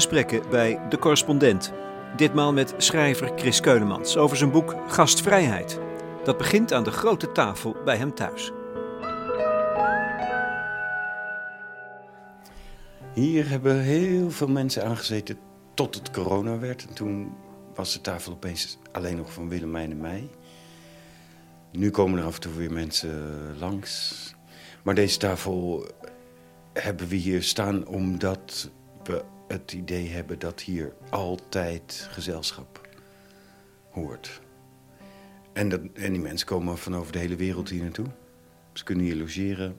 gesprekken bij De Correspondent. Ditmaal met schrijver Chris Keulemans over zijn boek Gastvrijheid. Dat begint aan de grote tafel bij hem thuis. Hier hebben heel veel mensen aangezeten tot het corona werd. En toen was de tafel opeens alleen nog van Willemijn en mij. Nu komen er af en toe weer mensen langs. Maar deze tafel hebben we hier staan omdat we het idee hebben dat hier altijd gezelschap hoort. En, dat, en die mensen komen van over de hele wereld hier naartoe. Ze kunnen hier logeren.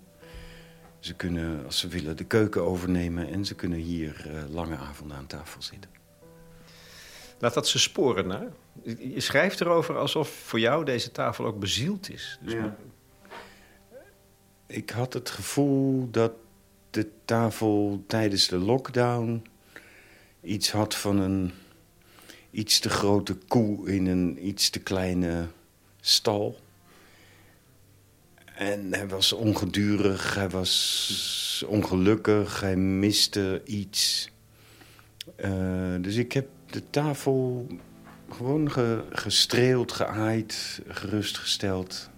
Ze kunnen, als ze willen, de keuken overnemen. En ze kunnen hier uh, lange avonden aan tafel zitten. Laat dat ze sporen naar. Je schrijft erover alsof voor jou deze tafel ook bezield is. Dus ja. Ik had het gevoel dat de tafel tijdens de lockdown iets had van een iets te grote koe in een iets te kleine stal. En hij was ongedurig, hij was ongelukkig, hij miste iets. Uh, dus ik heb de tafel gewoon ge, gestreeld, geaaid, gerustgesteld.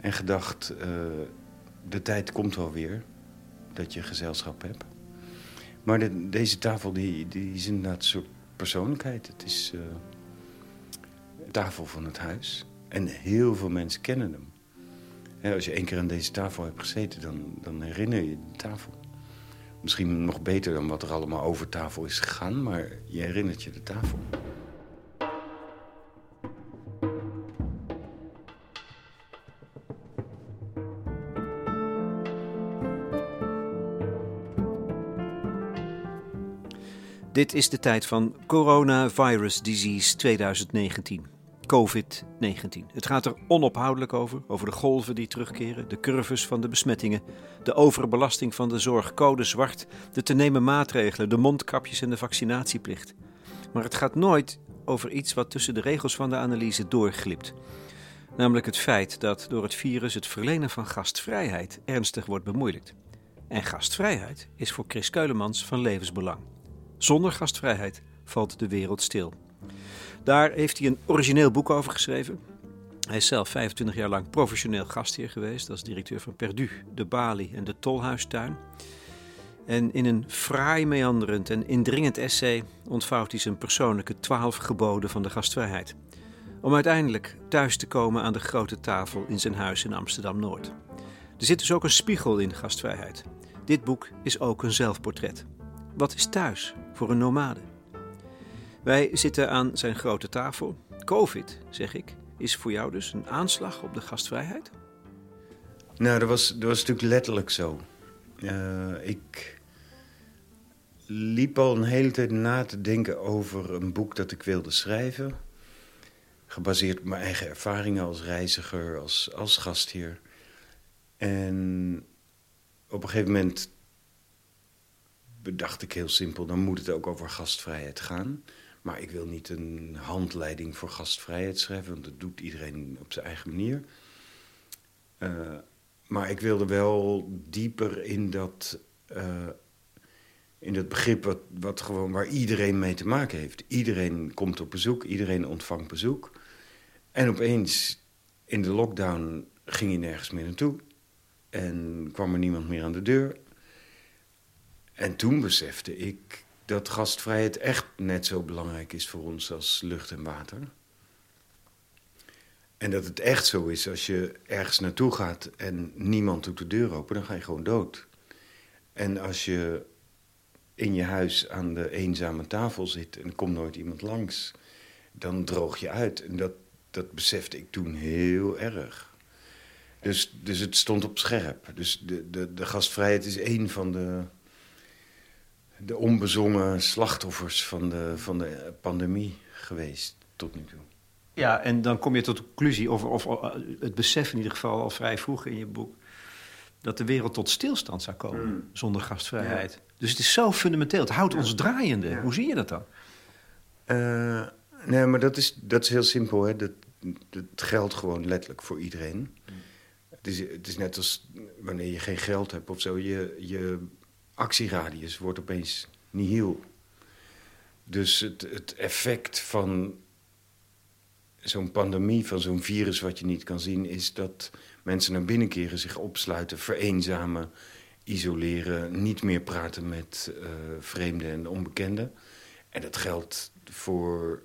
En gedacht, uh, de tijd komt wel weer dat je gezelschap hebt. Maar de, deze tafel die, die is inderdaad een soort persoonlijkheid. Het is de tafel van het huis. En heel veel mensen kennen hem. Als je één keer aan deze tafel hebt gezeten, dan, dan herinner je de tafel. Misschien nog beter dan wat er allemaal over tafel is gegaan, maar je herinnert je de tafel. Dit is de tijd van Coronavirus Disease 2019. COVID-19. Het gaat er onophoudelijk over, over de golven die terugkeren, de curves van de besmettingen, de overbelasting van de zorg, code zwart, de te nemen maatregelen, de mondkapjes en de vaccinatieplicht. Maar het gaat nooit over iets wat tussen de regels van de analyse doorglipt. Namelijk het feit dat door het virus het verlenen van gastvrijheid ernstig wordt bemoeilijkt. En gastvrijheid is voor Chris Keulemans van levensbelang. Zonder gastvrijheid valt de wereld stil. Daar heeft hij een origineel boek over geschreven. Hij is zelf 25 jaar lang professioneel gastheer geweest als directeur van Perdu, de Bali en de Tolhuistuin. En in een fraai meanderend en indringend essay ontvouwt hij zijn persoonlijke twaalf geboden van de gastvrijheid. Om uiteindelijk thuis te komen aan de grote tafel in zijn huis in Amsterdam-Noord. Er zit dus ook een spiegel in gastvrijheid. Dit boek is ook een zelfportret. Wat is thuis voor een nomade? Wij zitten aan zijn grote tafel. Covid, zeg ik, is voor jou dus een aanslag op de gastvrijheid? Nou, dat was, dat was natuurlijk letterlijk zo. Uh, ik liep al een hele tijd na te denken over een boek dat ik wilde schrijven. Gebaseerd op mijn eigen ervaringen als reiziger, als, als gastheer. En op een gegeven moment bedacht ik heel simpel... dan moet het ook over gastvrijheid gaan. Maar ik wil niet een handleiding voor gastvrijheid schrijven, want dat doet iedereen op zijn eigen manier. Uh, maar ik wilde wel dieper in dat, uh, in dat begrip wat, wat gewoon, waar iedereen mee te maken heeft. Iedereen komt op bezoek, iedereen ontvangt bezoek. En opeens in de lockdown ging je nergens meer naartoe. En kwam er niemand meer aan de deur. En toen besefte ik dat gastvrijheid echt net zo belangrijk is voor ons als lucht en water. En dat het echt zo is, als je ergens naartoe gaat en niemand doet de deur open, dan ga je gewoon dood. En als je in je huis aan de eenzame tafel zit en er komt nooit iemand langs, dan droog je uit. En dat, dat besefte ik toen heel erg. Dus, dus het stond op scherp. Dus de, de, de gastvrijheid is één van de de onbezongen slachtoffers van de, van de pandemie geweest tot nu toe. Ja, en dan kom je tot de conclusie, of, of het besef in ieder geval al vrij vroeg in je boek, dat de wereld tot stilstand zou komen hmm. zonder gastvrijheid. Dus het is zo fundamenteel, het houdt ons draaiende. Hoe zie je dat dan? Uh, nee, maar dat is, dat is heel simpel. Hè? Dat, dat geldt gewoon letterlijk voor iedereen. Hmm. Het, is, het is net als wanneer je geen geld hebt of zo. Je, je actieradius wordt opeens nihil. Dus het, het effect van zo'n pandemie, van zo'n virus wat je niet kan zien, is dat mensen naar binnen keren, zich opsluiten, vereenzamen, isoleren, niet meer praten met uh, vreemden en onbekenden. En dat geldt voor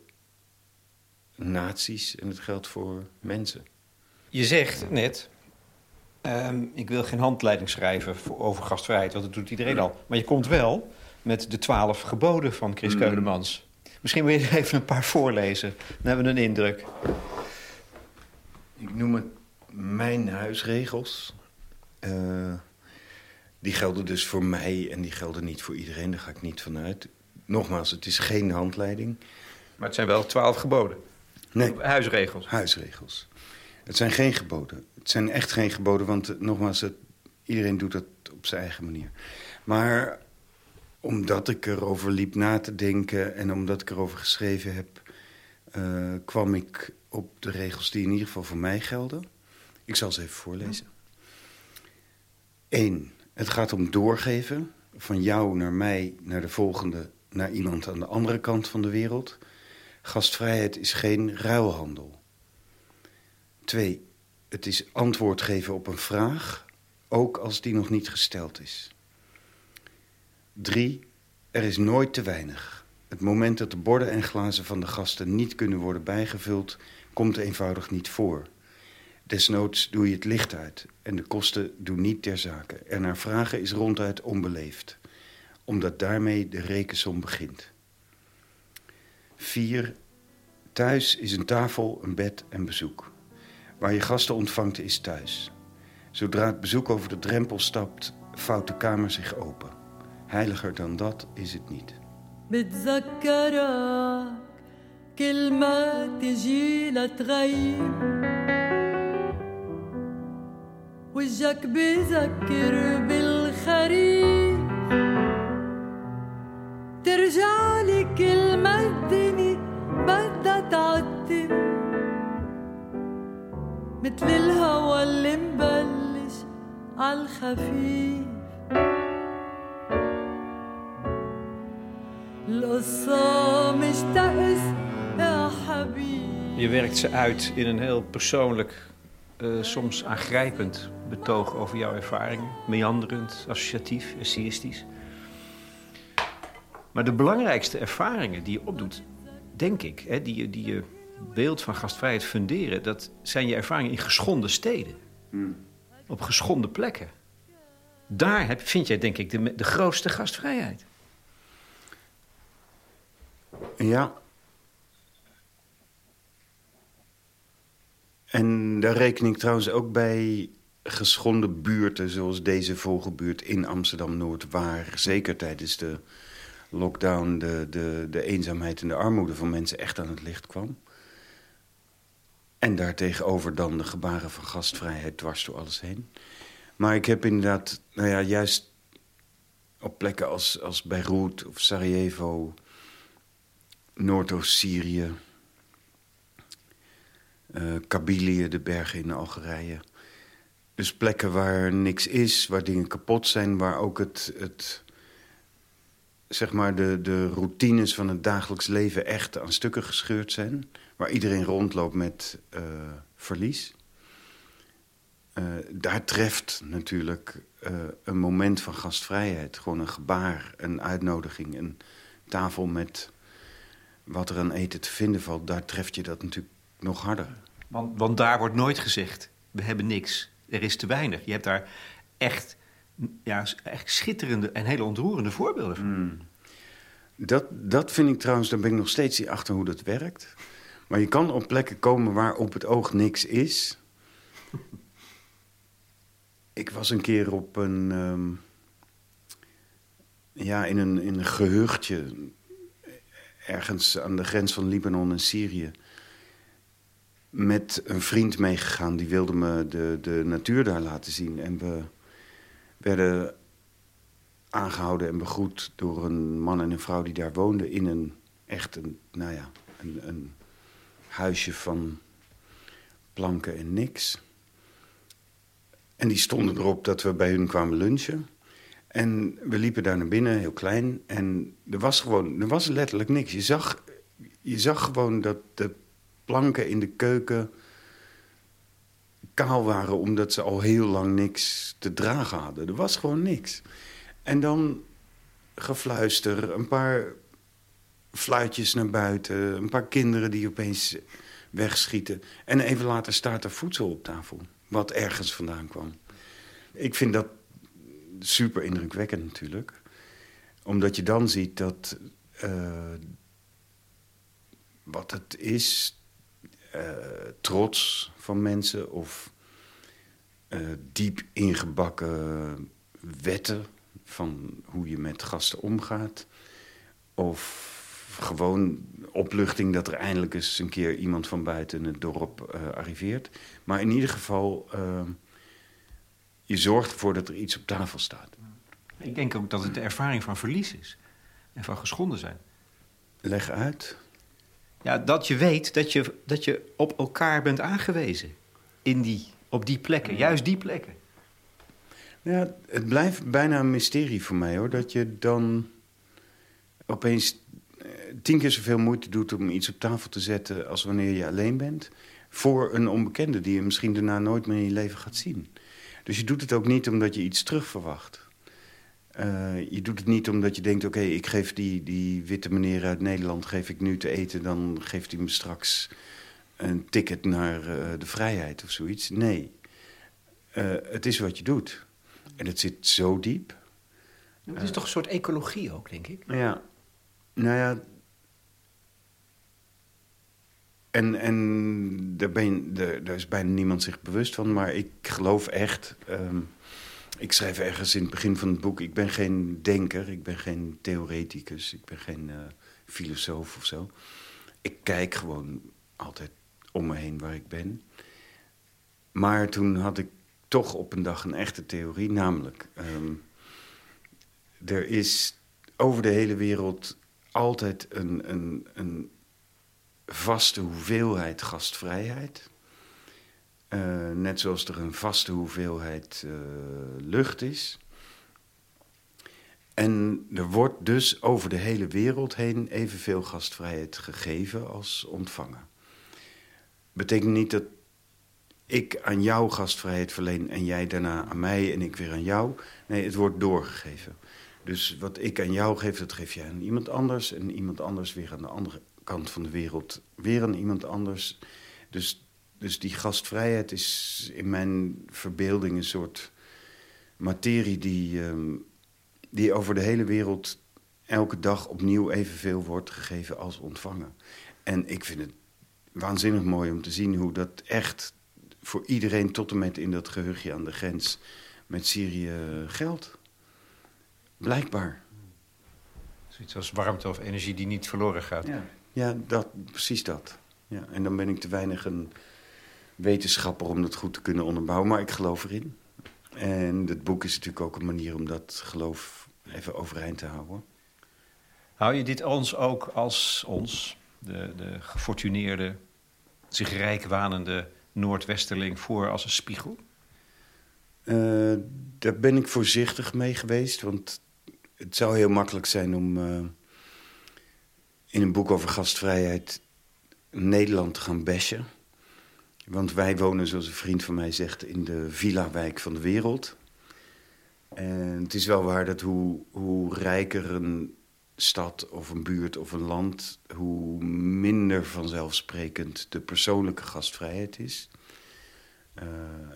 naties en het geldt voor mensen. Je zegt net, ehm, ik wil geen handleiding schrijven voor, over gastvrijheid, want dat doet iedereen al. Maar je komt wel met de twaalf geboden van Chris mm. Keulemans. Misschien wil je even een paar voorlezen. Dan hebben we een indruk. Ik noem het mijn huisregels. Uh, die gelden dus voor mij en die gelden niet voor iedereen. Daar ga ik niet vanuit. Nogmaals, het is geen handleiding. Maar het zijn wel twaalf geboden. Nee. Huisregels. Huisregels. Het zijn geen geboden. Het zijn echt geen geboden, want eh, nogmaals, het, iedereen doet dat op zijn eigen manier. Maar omdat ik erover liep na te denken en omdat ik erover geschreven heb... Uh, kwam ik op de regels die in ieder geval voor mij gelden. Ik zal ze even voorlezen. 1. Het gaat om doorgeven van jou naar mij, naar de volgende, naar iemand aan de andere kant van de wereld. Gastvrijheid is geen ruilhandel. 2. Het is antwoord geven op een vraag, ook als die nog niet gesteld is. 3. Er is nooit te weinig. Het moment dat de borden en glazen van de gasten niet kunnen worden bijgevuld, komt eenvoudig niet voor. Desnoods doe je het licht uit en de kosten doen niet ter zake. Er naar vragen is ronduit onbeleefd, omdat daarmee de rekensom begint. 4. Thuis is een tafel, een bed en bezoek. Waar je gasten ontvangt is thuis. Zodra het bezoek over de drempel stapt, vouwt de kamer zich open. Heiliger dan dat is het niet. وجهك بذكر بالخريف ترجع لي كل ما الدنيا مثل الهوى اللي مبلش عالخفيف القصة مش تأس يا حبيبي Je werkt ze uit in een heel persoonlijk, uh, soms aangrijpend betoog over jouw ervaringen. Meanderend, associatief, essayistisch. Maar de belangrijkste ervaringen die je opdoet, denk ik, hè, die, je, die je beeld van gastvrijheid funderen, dat zijn je ervaringen in geschonden steden. Hmm. Op geschonden plekken. Daar heb, vind jij, denk ik, de, de grootste gastvrijheid. Ja. En daar reken ik trouwens ook bij geschonden buurten zoals deze vogelbuurt in Amsterdam-Noord... waar zeker tijdens de lockdown de, de, de eenzaamheid en de armoede van mensen echt aan het licht kwam. En daartegenover dan de gebaren van gastvrijheid dwars door alles heen. Maar ik heb inderdaad, nou ja, juist op plekken als, als Beirut of Sarajevo... Noordoost-Syrië, uh, Kabylië, de bergen in Algerije... Dus plekken waar niks is, waar dingen kapot zijn... waar ook het, het, zeg maar de, de routines van het dagelijks leven echt aan stukken gescheurd zijn. Waar iedereen rondloopt met uh, verlies. Uh, daar treft natuurlijk uh, een moment van gastvrijheid. Gewoon een gebaar, een uitnodiging, een tafel met wat er aan eten te vinden valt. Daar treft je dat natuurlijk nog harder. Want, want daar wordt nooit gezegd, we hebben niks er is te weinig. Je hebt daar echt, ja, echt schitterende en hele ontroerende voorbeelden van. Hmm. Dat, dat vind ik trouwens, daar ben ik nog steeds niet achter hoe dat werkt. Maar je kan op plekken komen waar op het oog niks is. ik was een keer op een... Ehm, ja, in een, in een gehuchtje... ergens aan de grens van Libanon en Syrië met een vriend meegegaan. Die wilde me de, de natuur daar laten zien. En we werden aangehouden en begroet door een man en een vrouw die daar woonden... in een echt een, nou ja, een, een huisje van planken en niks. En die stonden erop dat we bij hun kwamen lunchen. En we liepen daar naar binnen, heel klein. En er was gewoon, er was letterlijk niks. Je zag, je zag gewoon dat de planken in de keuken kaal waren... omdat ze al heel lang niks te dragen hadden. Er was gewoon niks. En dan gefluister, een paar fluitjes naar buiten... een paar kinderen die opeens wegschieten. En even later staat er voedsel op tafel, wat ergens vandaan kwam. Ik vind dat super indrukwekkend natuurlijk. Omdat je dan ziet dat... Uh, wat het is, uh, trots van mensen of uh, diep ingebakken wetten van hoe je met gasten omgaat. Of gewoon opluchting dat er eindelijk eens een keer iemand van buiten het dorp uh, arriveert. Maar in ieder geval, uh, je zorgt ervoor dat er iets op tafel staat. Ik denk ook dat het de ervaring van verlies is. En van geschonden zijn. Leg uit. Ja, dat je weet dat je, dat je op elkaar bent aangewezen. In die, op die plekken, juist die plekken. Ja, het blijft bijna een mysterie voor mij hoor. Dat je dan opeens eh, tien keer zoveel moeite doet om iets op tafel te zetten als wanneer je alleen bent. Voor een onbekende die je misschien daarna nooit meer in je leven gaat zien. Dus je doet het ook niet omdat je iets terugverwacht. Uh, je doet het niet omdat je denkt, oké, ik geef die, die witte meneer uit Nederland geef ik nu te eten, dan geeft hij me straks een ticket naar uh, de vrijheid of zoiets. Nee, uh, het is wat je doet. En het zit zo diep. Het is toch een soort ecologie ook, denk ik? Ja. Nou ja... En, en daar, is bijna niemand zich bewust van. Maar ik geloof echt... Um, ik schrijf ergens in het begin van het boek... ik ben geen denker, ik ben geen theoreticus... ik ben geen uh, filosoof of zo. Ik kijk gewoon altijd om me heen waar ik ben. Maar toen had ik toch op een dag een echte theorie. Namelijk, um, er is over de hele wereld altijd een, een, een vaste hoeveelheid gastvrijheid. Uh, net zoals er een vaste hoeveelheid uh, lucht is. En er wordt dus over de hele wereld heen evenveel gastvrijheid gegeven als ontvangen. Betekent niet dat ik aan jou gastvrijheid verleen en jij daarna aan mij en ik weer aan jou. Nee, het wordt doorgegeven. Dus wat ik aan jou geef, dat geef jij aan iemand anders. En iemand anders weer aan de andere kant van de wereld weer aan iemand anders. Dus, dus die gastvrijheid is in mijn verbeelding een soort materie die, um, die over de hele wereld elke dag opnieuw evenveel wordt gegeven als ontvangen. En ik vind het waanzinnig mooi om te zien hoe dat echt voor iedereen tot en met in dat gehuchtje aan de grens met Syrië geldt. Blijkbaar. Zoiets als warmte of energie die niet verloren gaat. Ja, ja dat, precies dat. Ja, en dan ben ik te weinig een wetenschapper om dat goed te kunnen onderbouwen, maar ik geloof erin. En het boek is natuurlijk ook een manier om dat geloof even overeind te houden. Hou je dit ons ook als ons, de, de gefortuneerde, zich rijk wanende Noordwesterling voor als een spiegel? Uh, daar ben ik voorzichtig mee geweest. Want het zou heel makkelijk zijn om uh, in een boek over gastvrijheid Nederland gaan bashen. Want wij wonen, zoals een vriend van mij zegt, in de villa-wijk van de wereld. En het is wel waar dat hoe, hoe rijker een stad of een buurt of een land, hoe minder vanzelfsprekend de persoonlijke gastvrijheid is. Uh,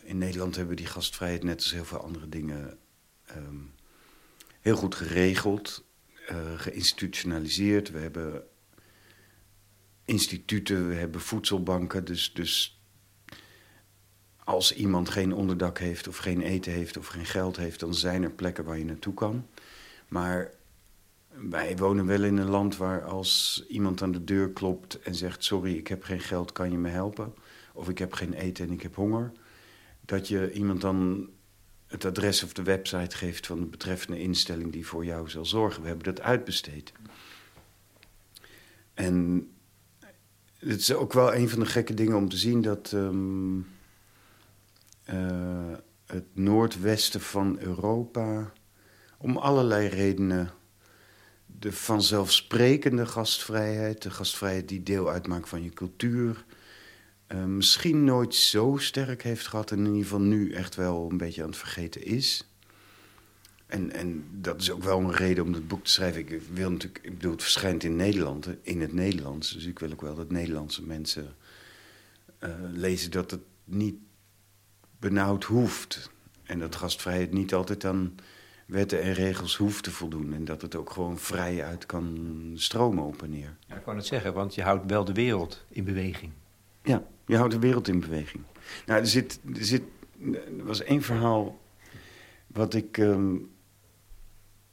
in Nederland hebben we die gastvrijheid net als heel veel andere dingen um, heel goed geregeld, uh, geïnstitutionaliseerd. We hebben instituten, we hebben voedselbanken. Dus, dus als iemand geen onderdak heeft of geen eten heeft of geen geld heeft... dan zijn er plekken waar je naartoe kan. Maar wij wonen wel in een land waar als iemand aan de deur klopt en zegt... sorry, ik heb geen geld, kan je me helpen? Of ik heb geen eten en ik heb honger. Dat je iemand dan het adres of de website geeft van de betreffende instelling... die voor jou zal zorgen. We hebben dat uitbesteed. En het is ook wel een van de gekke dingen om te zien dat... Um, uh, het noordwesten van Europa Om allerlei redenen. De vanzelfsprekende gastvrijheid, de gastvrijheid die deel uitmaakt van je cultuur. Uh, misschien nooit zo sterk heeft gehad en in ieder geval nu echt wel een beetje aan het vergeten is. En, en dat is ook wel een reden om het boek te schrijven. Ik wil natuurlijk, ik bedoel, het verschijnt in Nederland, in het Nederlands. Dus ik wil ook wel dat Nederlandse mensen uh, lezen dat het niet benauwd hoeft. En dat gastvrijheid niet altijd aan wetten en regels hoeft te voldoen. En dat het ook gewoon vrij uit kan stromen op en neer. Ja, ik kan het zeggen, want je houdt wel de wereld in beweging. Ja, je houdt de wereld in beweging. Nou, er, zit, er, zit, er was één verhaal wat ik um,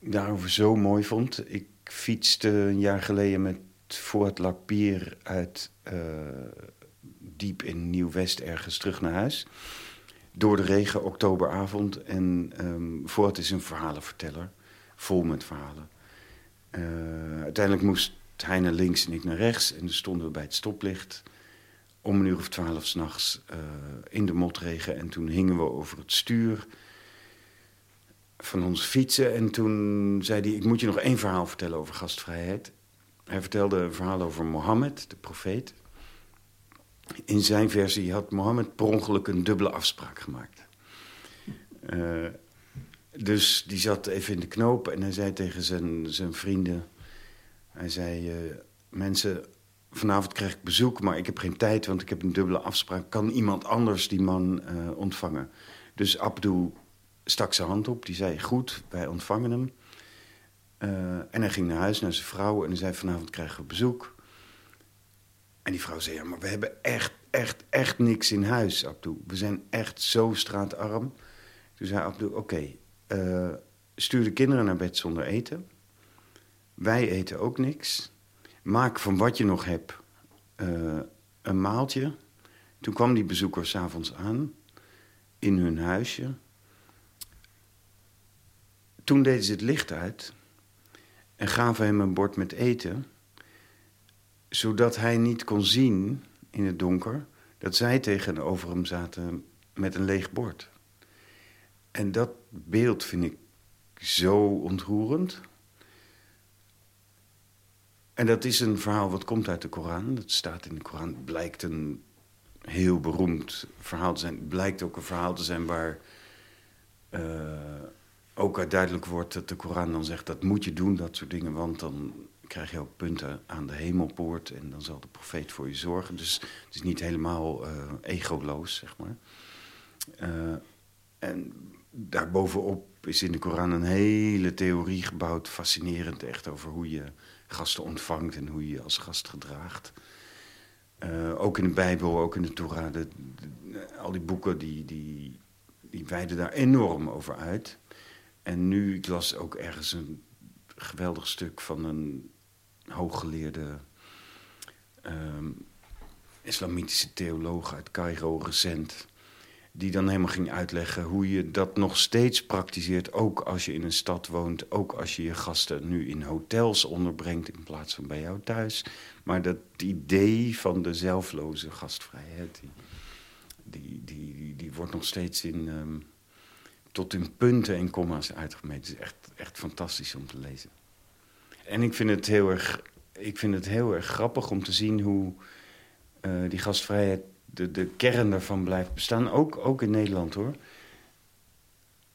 daarover zo mooi vond. Ik fietste een jaar geleden met Fort Lac uit uh, diep in Nieuw-West ergens terug naar huis. Door de regen, oktoberavond. En um, Fort is een verhalenverteller, vol met verhalen. Uh, uiteindelijk moest hij naar links en ik naar rechts. En dan stonden we bij het stoplicht om een uur of twaalf s'nachts uh, in de motregen. En toen hingen we over het stuur van onze fietsen. En toen zei hij, ik moet je nog één verhaal vertellen over gastvrijheid. Hij vertelde een verhaal over Mohammed, de profeet. In zijn versie had Mohammed per ongeluk een dubbele afspraak gemaakt. Uh, dus die zat even in de knoop en hij zei tegen zijn, zijn vrienden... Hij zei, uh, mensen, vanavond krijg ik bezoek, maar ik heb geen tijd... want ik heb een dubbele afspraak. Kan iemand anders die man uh, ontvangen? Dus Abdul stak zijn hand op. Die zei, goed, wij ontvangen hem. Uh, en hij ging naar huis, naar zijn vrouw. En hij zei, vanavond krijgen we bezoek. En die vrouw zei, ja, maar we hebben echt, echt, echt niks in huis, Abdul. We zijn echt zo straatarm. Toen zei Abdul, oké, uh, stuur de kinderen naar bed zonder eten. Wij eten ook niks. Maak van wat je nog hebt uh, een maaltje. Toen kwam die bezoeker s'avonds aan in hun huisje. Toen deden ze het licht uit en gaven hem een bord met eten, zodat hij niet kon zien in het donker dat zij tegenover hem zaten met een leeg bord. En dat beeld vind ik zo ontroerend. En dat is een verhaal wat komt uit de Koran. Dat staat in de Koran. Blijkt een heel beroemd verhaal te zijn. Blijkt ook een verhaal te zijn waar uh, ook uit duidelijk wordt dat de Koran dan zegt... dat moet je doen, dat soort dingen, want dan krijg je ook punten aan de hemelpoort... en dan zal de profeet voor je zorgen. Dus het is niet helemaal uh, egoloos, zeg maar. Uh, en daarbovenop is in de Koran een hele theorie gebouwd... fascinerend echt over hoe je gasten ontvangt en hoe je je als gast gedraagt. Uh, ook in de Bijbel, ook in de Torah, al die boeken die, die, die wijden daar enorm over uit... En nu, ik las ook ergens een geweldig stuk van een hooggeleerde um, islamitische theoloog uit Cairo recent. Die dan helemaal ging uitleggen hoe je dat nog steeds praktiseert. Ook als je in een stad woont. Ook als je je gasten nu in hotels onderbrengt in plaats van bij jou thuis. Maar dat idee van de zelfloze gastvrijheid. Die, die, die, die, wordt nog steeds in, um, tot in punten en komma's uitgemeten. Het is echt, echt fantastisch om te lezen. En ik vind het heel erg, ik vind het heel erg grappig om te zien hoe uh, die gastvrijheid, de, de kern daarvan blijft bestaan. Ook, ook in Nederland hoor.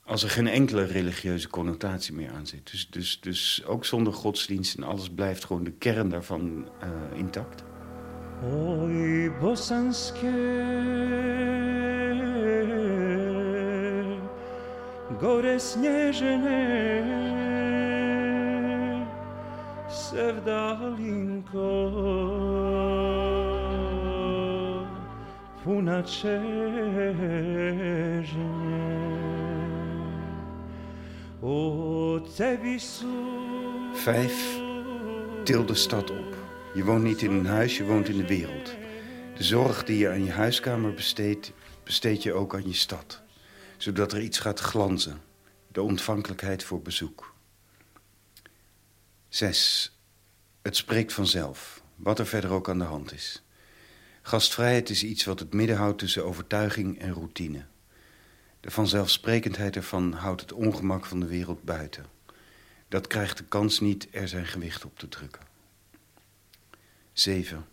Als er geen enkele religieuze connotatie meer aan zit. Dus, dus, dus ook zonder godsdienst en alles blijft gewoon de kern daarvan uh, intact. Gore sevdalinko puna čežnje o tebi su Vijf, til de stad op. Je woont niet in een huis, je woont in de wereld. De zorg die je aan je huiskamer besteedt, besteed je ook aan je stad zodat er iets gaat glanzen. De ontvankelijkheid voor bezoek. 6. Het spreekt vanzelf, wat er verder ook aan de hand is. Gastvrijheid is iets wat het midden houdt tussen overtuiging en routine. De vanzelfsprekendheid ervan houdt het ongemak van de wereld buiten. Dat krijgt de kans niet er zijn gewicht op te drukken. 7.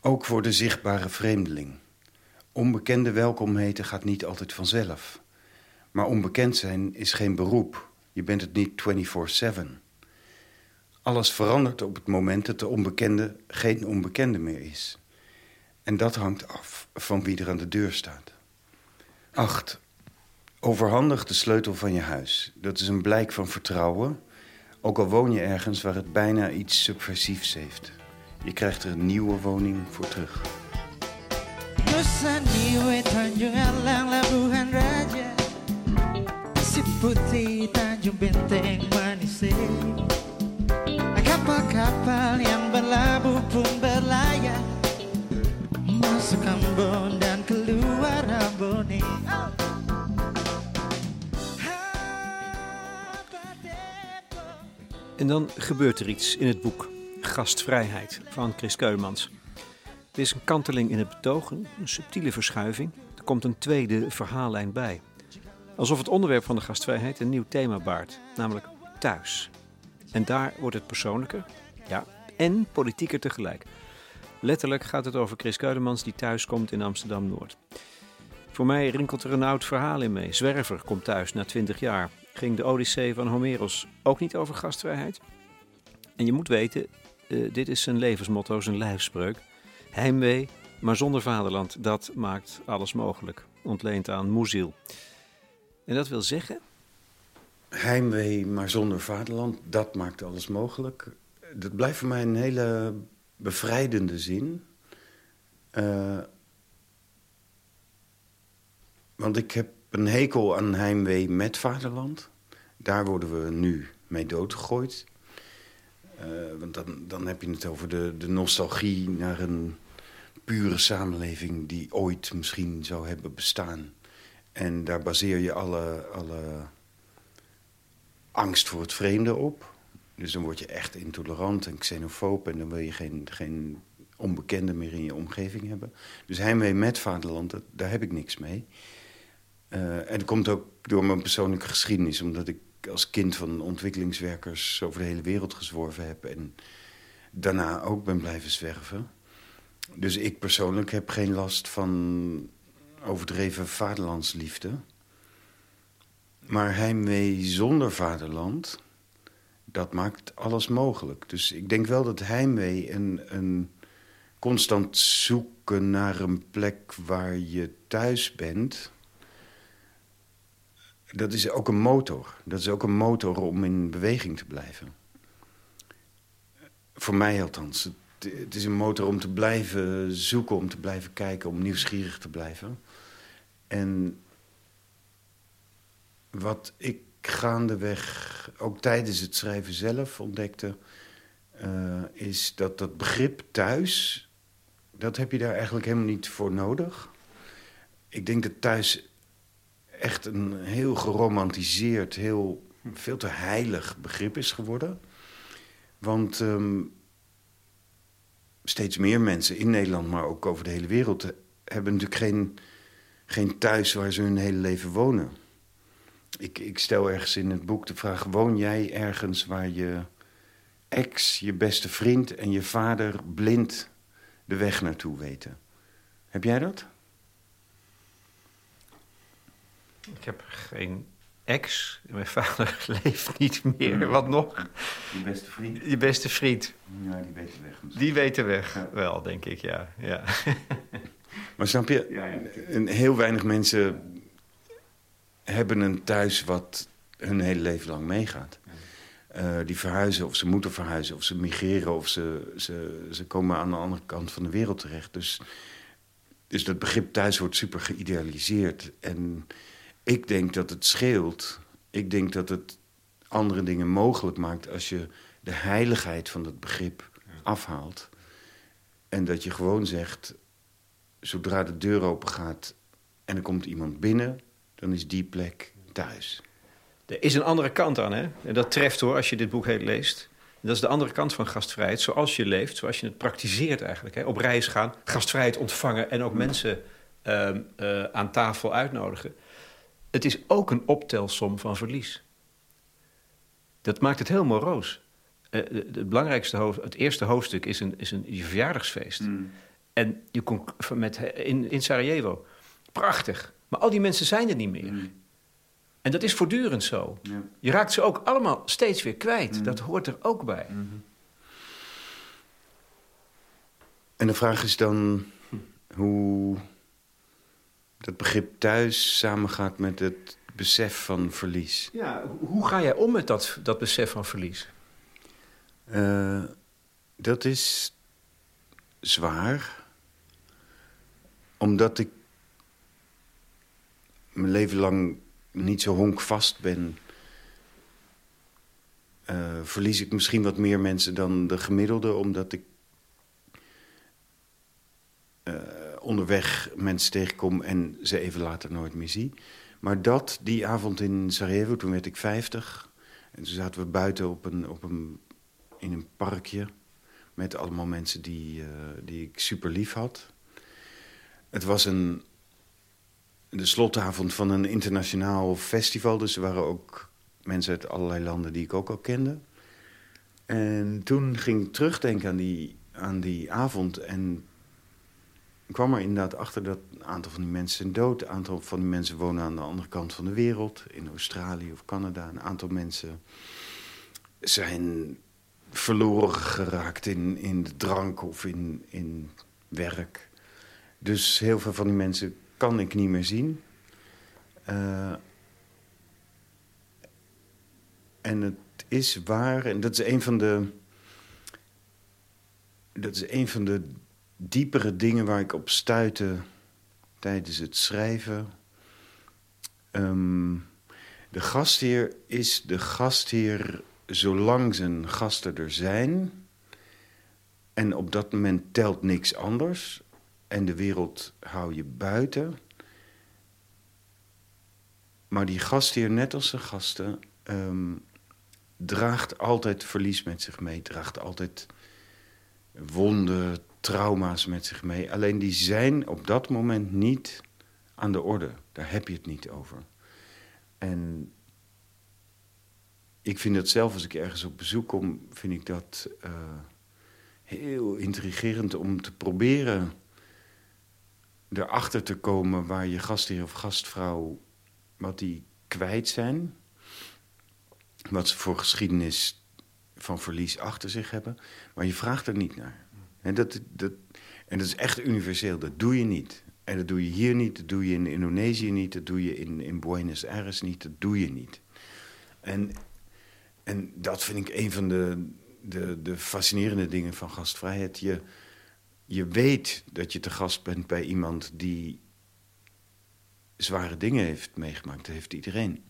Ook voor de zichtbare vreemdeling. Onbekende welkom heten gaat niet altijd vanzelf. Maar onbekend zijn is geen beroep. Je bent het niet 24-7. Alles verandert op het moment dat de onbekende geen onbekende meer is. En dat hangt af van wie er aan de deur staat. 8. Overhandig de sleutel van je huis. Dat is een blijk van vertrouwen, ook al woon je ergens waar het bijna iets subversiefs heeft. Je krijgt er een nieuwe woning voor terug. Kapal-kapal yang berlabuh pun Dan keluar En dan gebeurt er iets in het boek Gastvrijheid van Chris Keumans. Het is een kanteling in het betogen, een subtiele verschuiving. Er komt een tweede verhaallijn bij. Alsof het onderwerp van de gastvrijheid een nieuw thema baart, namelijk thuis. En daar wordt het persoonlijker, ja, en politieker tegelijk. Letterlijk gaat het over Chris Keudemans die thuis komt in Amsterdam-Noord. Voor mij rinkelt er een oud verhaal in mee. Zwerver komt thuis na twintig jaar. Ging de Odyssee van Homeros ook niet over gastvrijheid? En je moet weten, uh, dit is zijn levensmotto, zijn lijfspreuk. Heimwee, maar zonder vaderland, dat maakt alles mogelijk. Ontleend aan Moeziel. En dat wil zeggen? Heimwee, maar zonder vaderland, dat maakt alles mogelijk. Dat blijft voor mij een hele bevrijdende zin. Uh, want ik heb een hekel aan heimwee met vaderland. Daar worden we nu mee doodgegooid. Uh, want dan, dan heb je het over de, de nostalgie naar een pure samenleving... die ooit misschien zou hebben bestaan. En daar baseer je alle, alle angst voor het vreemde op. Dus dan word je echt intolerant en xenofoob... en dan wil je geen, geen onbekende meer in je omgeving hebben. Dus heimwee met vaderland, dat, daar heb ik niks mee. Uh, en dat komt ook door mijn persoonlijke geschiedenis... omdat ik als kind van ontwikkelingswerkers over de hele wereld gezworven heb... en daarna ook ben blijven zwerven. Dus ik persoonlijk heb geen last van overdreven vaderlandsliefde. Maar heimwee zonder vaderland, dat maakt alles mogelijk. Dus ik denk wel dat heimwee een, een constant zoeken naar een plek waar je thuis bent dat is ook een motor. Dat is ook een motor om in beweging te blijven. Voor mij althans. Het, het is een motor om te blijven zoeken, om te blijven kijken, om nieuwsgierig te blijven. En wat ik gaandeweg, ook tijdens het schrijven zelf, ontdekte... Uh, is dat dat begrip thuis, dat heb je daar eigenlijk helemaal niet voor nodig. Ik denk dat thuis echt een heel geromantiseerd, heel, veel te heilig begrip is geworden. Want um, steeds meer mensen in Nederland, maar ook over de hele wereld... hebben natuurlijk geen, geen thuis waar ze hun hele leven wonen. Ik, ik stel ergens in het boek de vraag... woon jij ergens waar je ex, je beste vriend en je vader blind de weg naartoe weten? Heb jij dat? Ik heb geen ex. Mijn vader leeft niet meer. Wat nog? Je beste vriend? Je beste vriend. Ja, die weet de weg misschien. Die weet de weg, wel, denk ik, ja. ja. maar snap je, ja, ja. heel weinig mensen hebben een thuis wat hun hele leven lang meegaat. Uh, die verhuizen, of ze moeten verhuizen, of ze migreren... of ze, ze, ze komen aan de andere kant van de wereld terecht. Dus, dus dat begrip thuis wordt super geïdealiseerd. En ik denk dat het scheelt. Ik denk dat het andere dingen mogelijk maakt als je de heiligheid van dat begrip afhaalt. En dat je gewoon zegt, zodra de deur open gaat en er komt iemand binnen, dan is die plek thuis. Er is een andere kant aan, hè? En dat treft hoor, als je dit boek heet leest. Dat is de andere kant van gastvrijheid, zoals je leeft, zoals je het praktiseert eigenlijk. Hè? Op reis gaan, gastvrijheid ontvangen en ook mensen uh, uh, aan tafel uitnodigen het is ook een optelsom van verlies. Dat maakt het heel moroos. Uh, het belangrijkste hoofd, het eerste hoofdstuk is een, is een verjaardagsfeest. Mm. En je kon met, in, in Sarajevo. Prachtig. Maar al die mensen zijn er niet meer. Mm. En dat is voortdurend zo. Ja. Je raakt ze ook allemaal steeds weer kwijt. Mm. Dat hoort er ook bij. -hmm. En de vraag is dan hoe dat begrip thuis samengaat met het besef van verlies. Ja, hoe ga jij om met dat, dat besef van verlies? Uh, dat is zwaar. Omdat ik mijn leven lang niet zo honkvast ben... Uh, verlies ik misschien wat meer mensen dan de gemiddelde... omdat ik uh, onderweg mensen tegenkom en ze even later nooit meer zie. Maar dat, die avond in Sarajevo, toen werd ik 50. En toen zaten we buiten op een, op een, in een parkje... met allemaal mensen die, uh, die ik super lief had. Het was een, de slotavond van een internationaal festival. Dus er waren ook mensen uit allerlei landen die ik ook al kende. En toen ging ik terugdenken aan die, aan die avond... en kwam er inderdaad achter dat een aantal van die mensen zijn dood. Een aantal van die mensen wonen aan de andere kant van de wereld. In Australië of Canada. Een aantal mensen zijn verloren geraakt in, in de drank of in, in werk. Dus heel veel van die mensen kan ik niet meer zien. Uh, en het is waar, en dat is een van de... Dat is een van de diepere dingen waar ik op stuitte tijdens het schrijven. Um, de gastheer is de gastheer zolang zijn gasten er zijn. En op dat moment telt niks anders. En de wereld hou je buiten. Maar die gastheer, net als zijn gasten, um, draagt altijd verlies met zich mee. Draagt altijd wonden, trauma's met zich mee. Alleen die zijn op dat moment niet aan de orde. Daar heb je het niet over. En ik vind dat zelf, als ik ergens op bezoek kom, vind ik dat uh, heel intrigerend om te proberen erachter te komen waar je gastheer of gastvrouw, wat die kwijt zijn. Wat ze voor geschiedenis van verlies achter zich hebben. Maar je vraagt er niet naar. En dat, dat, en dat is echt universeel, dat doe je niet. En dat doe je hier niet, dat doe je in Indonesië niet... dat doe je in, in Buenos Aires niet, dat doe je niet. En, en dat vind ik een van de, de, de fascinerende dingen van gastvrijheid. Je, je weet dat je te gast bent bij iemand die zware dingen heeft meegemaakt. Dat heeft iedereen.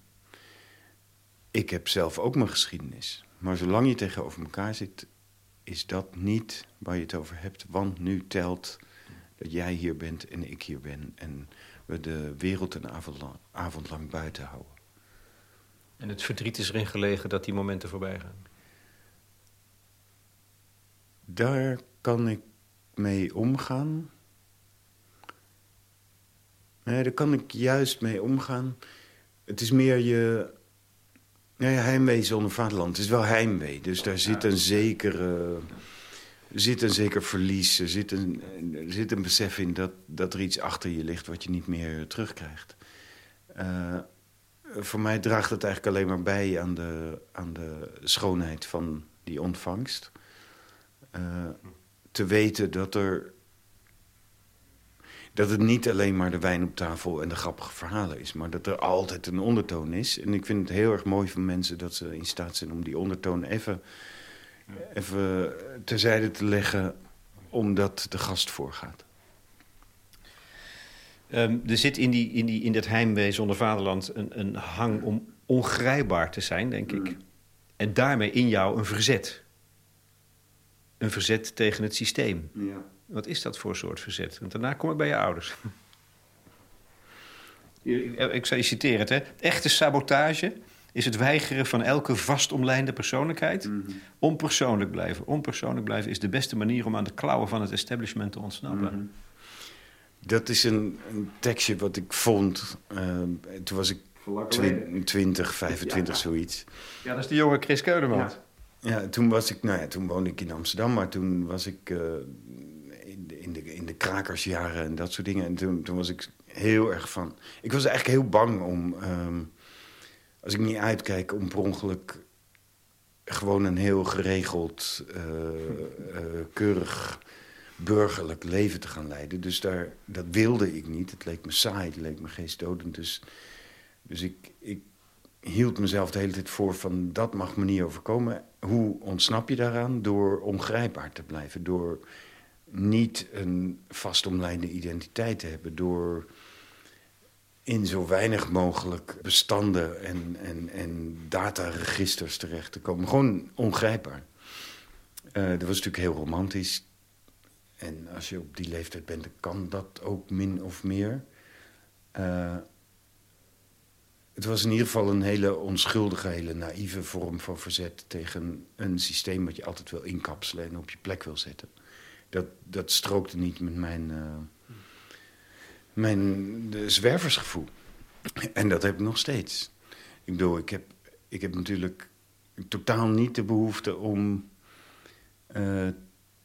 Ik heb zelf ook mijn geschiedenis. Maar zolang je tegenover elkaar zit, is dat niet waar je het over hebt. Want nu telt dat jij hier bent en ik hier ben. En we de wereld een avond lang, avond lang buiten houden. En het verdriet is erin gelegen dat die momenten voorbij gaan? Daar kan ik mee omgaan. Nee, daar kan ik juist mee omgaan. Het is meer je Nee, heimwee zonder vaderland. Het is wel heimwee. Dus daar zit een zekere... zit een zeker verlies. Er zit een, er zit een besef in dat, dat er iets achter je ligt... wat je niet meer terugkrijgt. Uh, voor mij draagt het eigenlijk alleen maar bij aan de, aan de schoonheid van die ontvangst. Uh, te weten dat er dat het niet alleen maar de wijn op tafel en de grappige verhalen is... maar dat er altijd een ondertoon is. En ik vind het heel erg mooi van mensen dat ze in staat zijn om die ondertoon even, even terzijde te leggen... omdat de gast voorgaat. Um, er zit in, die, in, die, in dat heimwee zonder vaderland een, een hang om ongrijpbaar te zijn, denk ik. Mm. En daarmee in jou een verzet. Een verzet tegen het systeem. Ja. Wat is dat voor soort verzet? Want daarna kom ik bij je ouders. ik zou je citeren, hè. Echte sabotage is het weigeren van elke vastomlijnde persoonlijkheid. Mm Onpersoonlijk blijven. Onpersoonlijk blijven is de beste manier om aan de klauwen van het establishment te ontsnappen. Mhm. Dat is een, een, tekstje wat ik vond. Uh, toen was ik Twin- 20, 25, zoiets. Ja, dat is de jonge Chris Keulemans. Ja, toen was ik, nou ja, toen woonde ik in Amsterdam, maar toen was ik eh, in, de, in, de, in de krakersjaren en dat soort dingen. En toen, toen was ik heel erg van. Ik was eigenlijk heel bang om, ehm, als ik niet uitkijk, om per ongeluk gewoon een heel geregeld, eh, eh, keurig burgerlijk leven te gaan leiden. Dus daar, dat wilde ik niet. Het leek me saai, het leek me geestdodend. Dus, dus ik, ik hield mezelf de hele tijd voor van dat mag me niet overkomen. Hoe ontsnap je daaraan? Door ongrijpbaar te blijven. Door niet een vastomlijnde identiteit te hebben. Door in zo weinig mogelijk bestanden en, en, en dataregisters terecht te komen. Gewoon ongrijpbaar. Eh, dat was natuurlijk heel romantisch. En als je op die leeftijd bent, dan kan dat ook min of meer. Eh, het was in ieder geval een hele onschuldige, hele naïeve vorm van verzet tegen een systeem wat je altijd wil inkapselen en op je plek wil zetten. Dat, dat strookte niet met mijn, uh, mijn zwerversgevoel. En dat heb ik nog steeds. Ik bedoel, ik heb, ik heb natuurlijk totaal niet de behoefte om uh,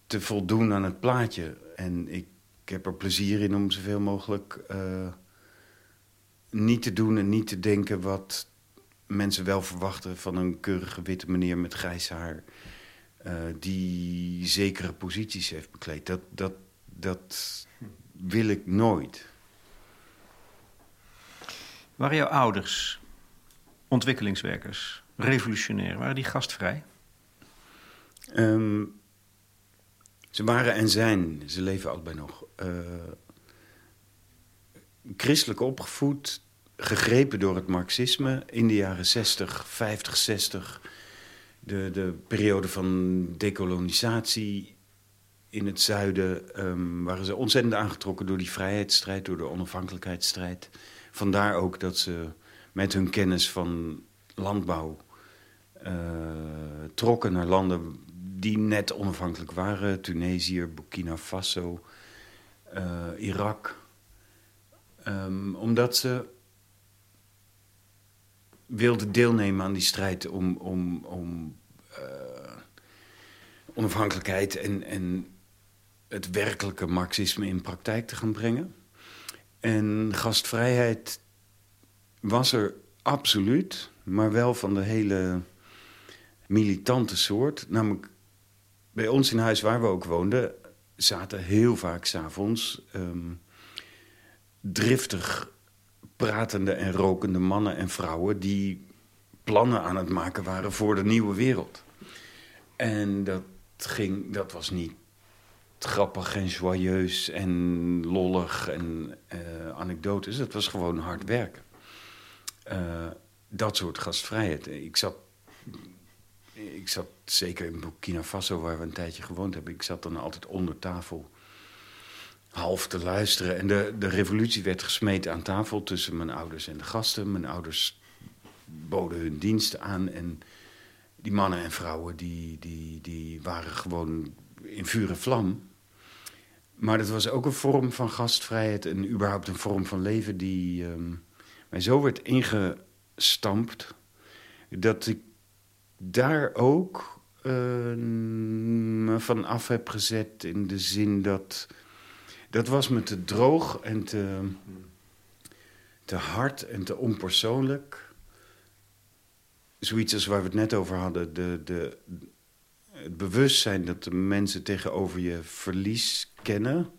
te voldoen aan het plaatje. En ik, heb er plezier in om zoveel mogelijk uh, niet te doen en niet te denken wat mensen wel verwachten van een keurige witte meneer met grijs haar. Uh, die zekere posities heeft bekleed. Dat, dat, dat wil ik nooit. Waren jouw ouders ontwikkelingswerkers, revolutionair? Waren die gastvrij? Um, ze waren en zijn, ze leven allebei nog, uh, christelijk opgevoed, gegrepen door het marxisme in de jaren 60, 50, 60. De, de periode van dekolonisatie in het zuiden um, waren ze ontzettend aangetrokken door die vrijheidsstrijd, door de onafhankelijkheidsstrijd. Vandaar ook dat ze met hun kennis van landbouw uh, trokken naar landen die net onafhankelijk waren. Tunesië, Burkina Faso, uh, Irak. Um, omdat ze wilden deelnemen aan die strijd om, om, om uh, onafhankelijkheid en, en het werkelijke marxisme in praktijk te gaan brengen. En gastvrijheid was er absoluut, maar wel van de hele militante soort. Namelijk bij ons in huis waar we ook woonden, zaten heel vaak s'avonds um, driftig pratende en rokende mannen en vrouwen die plannen aan het maken waren voor de nieuwe wereld. En dat, ging, dat was niet grappig en joyeus en lollig en uh, anekdotes. Dat was gewoon hard werken. Uh, dat soort gastvrijheid. Ik zat, ik zat zeker in Burkina Faso, waar we een tijdje gewoond hebben. Ik zat dan altijd onder tafel half te luisteren. En de, de revolutie werd gesmeed aan tafel tussen mijn ouders en de gasten. Mijn ouders boden hun diensten aan. En die mannen en vrouwen die, die, die waren gewoon in vuur vlam. Maar dat was ook een vorm van gastvrijheid en überhaupt een vorm van leven die um, mij zo werd ingestampt dat ik daar ook uh, me van af heb gezet in de zin dat dat was me te droog en te, te hard en te onpersoonlijk. Zoiets als waar we het net over hadden, de, de, het bewustzijn dat de mensen tegenover je verlies kennen,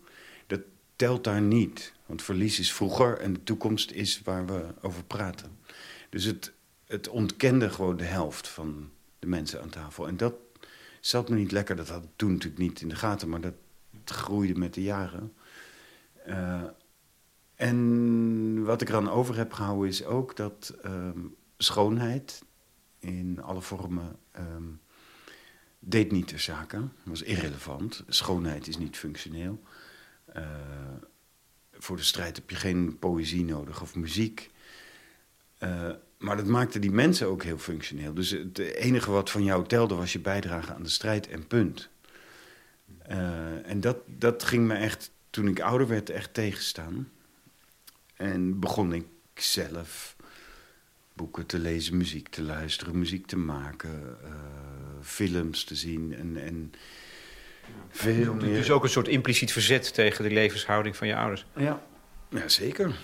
dat telt daar niet. Want verlies is vroeger en de toekomst is waar we over praten. Dus het, het ontkende gewoon de helft van de mensen aan tafel. En dat zat me niet lekker. Dat had ik toen natuurlijk niet in de gaten, maar dat groeide met de jaren. Uh, en wat ik eraan over heb gehouden is ook dat um, schoonheid in alle vormen um, deed niet de zaken, was irrelevant. Schoonheid is niet functioneel. Uh, voor de strijd heb je geen poëzie nodig of muziek. Uh, maar dat maakte die mensen ook heel functioneel. Dus het enige wat van jou telde was je bijdrage aan de strijd en punt. En dat, dat ging me echt, toen ik ouder werd, echt tegenstaan. En begon ik zelf boeken te lezen, muziek te luisteren, muziek te maken, uh, films te zien en, en veel meer. Dus ook een soort impliciet verzet tegen de levenshouding van je ouders. Ja, ja zeker.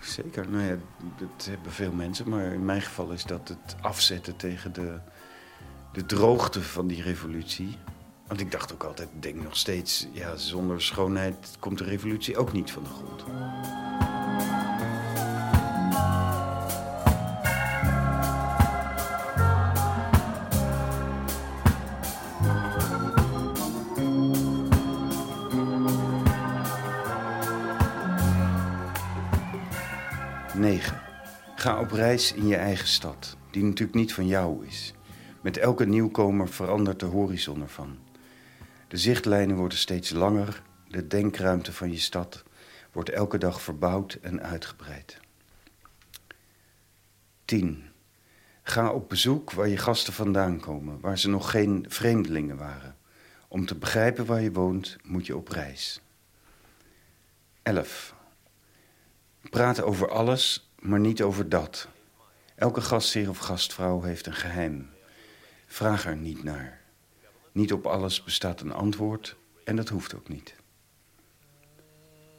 Zeker. Nou ja, dat hebben veel mensen, maar in mijn geval is dat het afzetten tegen de, de droogte van die revolutie. Want ik dacht ook altijd, denk nog steeds, ja, zonder schoonheid komt de revolutie ook niet van de grond. 9. Ga op reis in je eigen stad, die natuurlijk niet van jou is. Met elke nieuwkomer verandert de horizon ervan. De zichtlijnen worden steeds langer, de denkruimte van je stad wordt elke dag verbouwd en uitgebreid. 10. Ga op bezoek waar je gasten vandaan komen, waar ze nog geen vreemdelingen waren. Om te begrijpen waar je woont, moet je op reis. 11. Praten over alles, maar niet over dat. Elke gastheer of gastvrouw heeft een geheim. Vraag er niet naar. Niet op alles bestaat een antwoord en dat hoeft ook niet.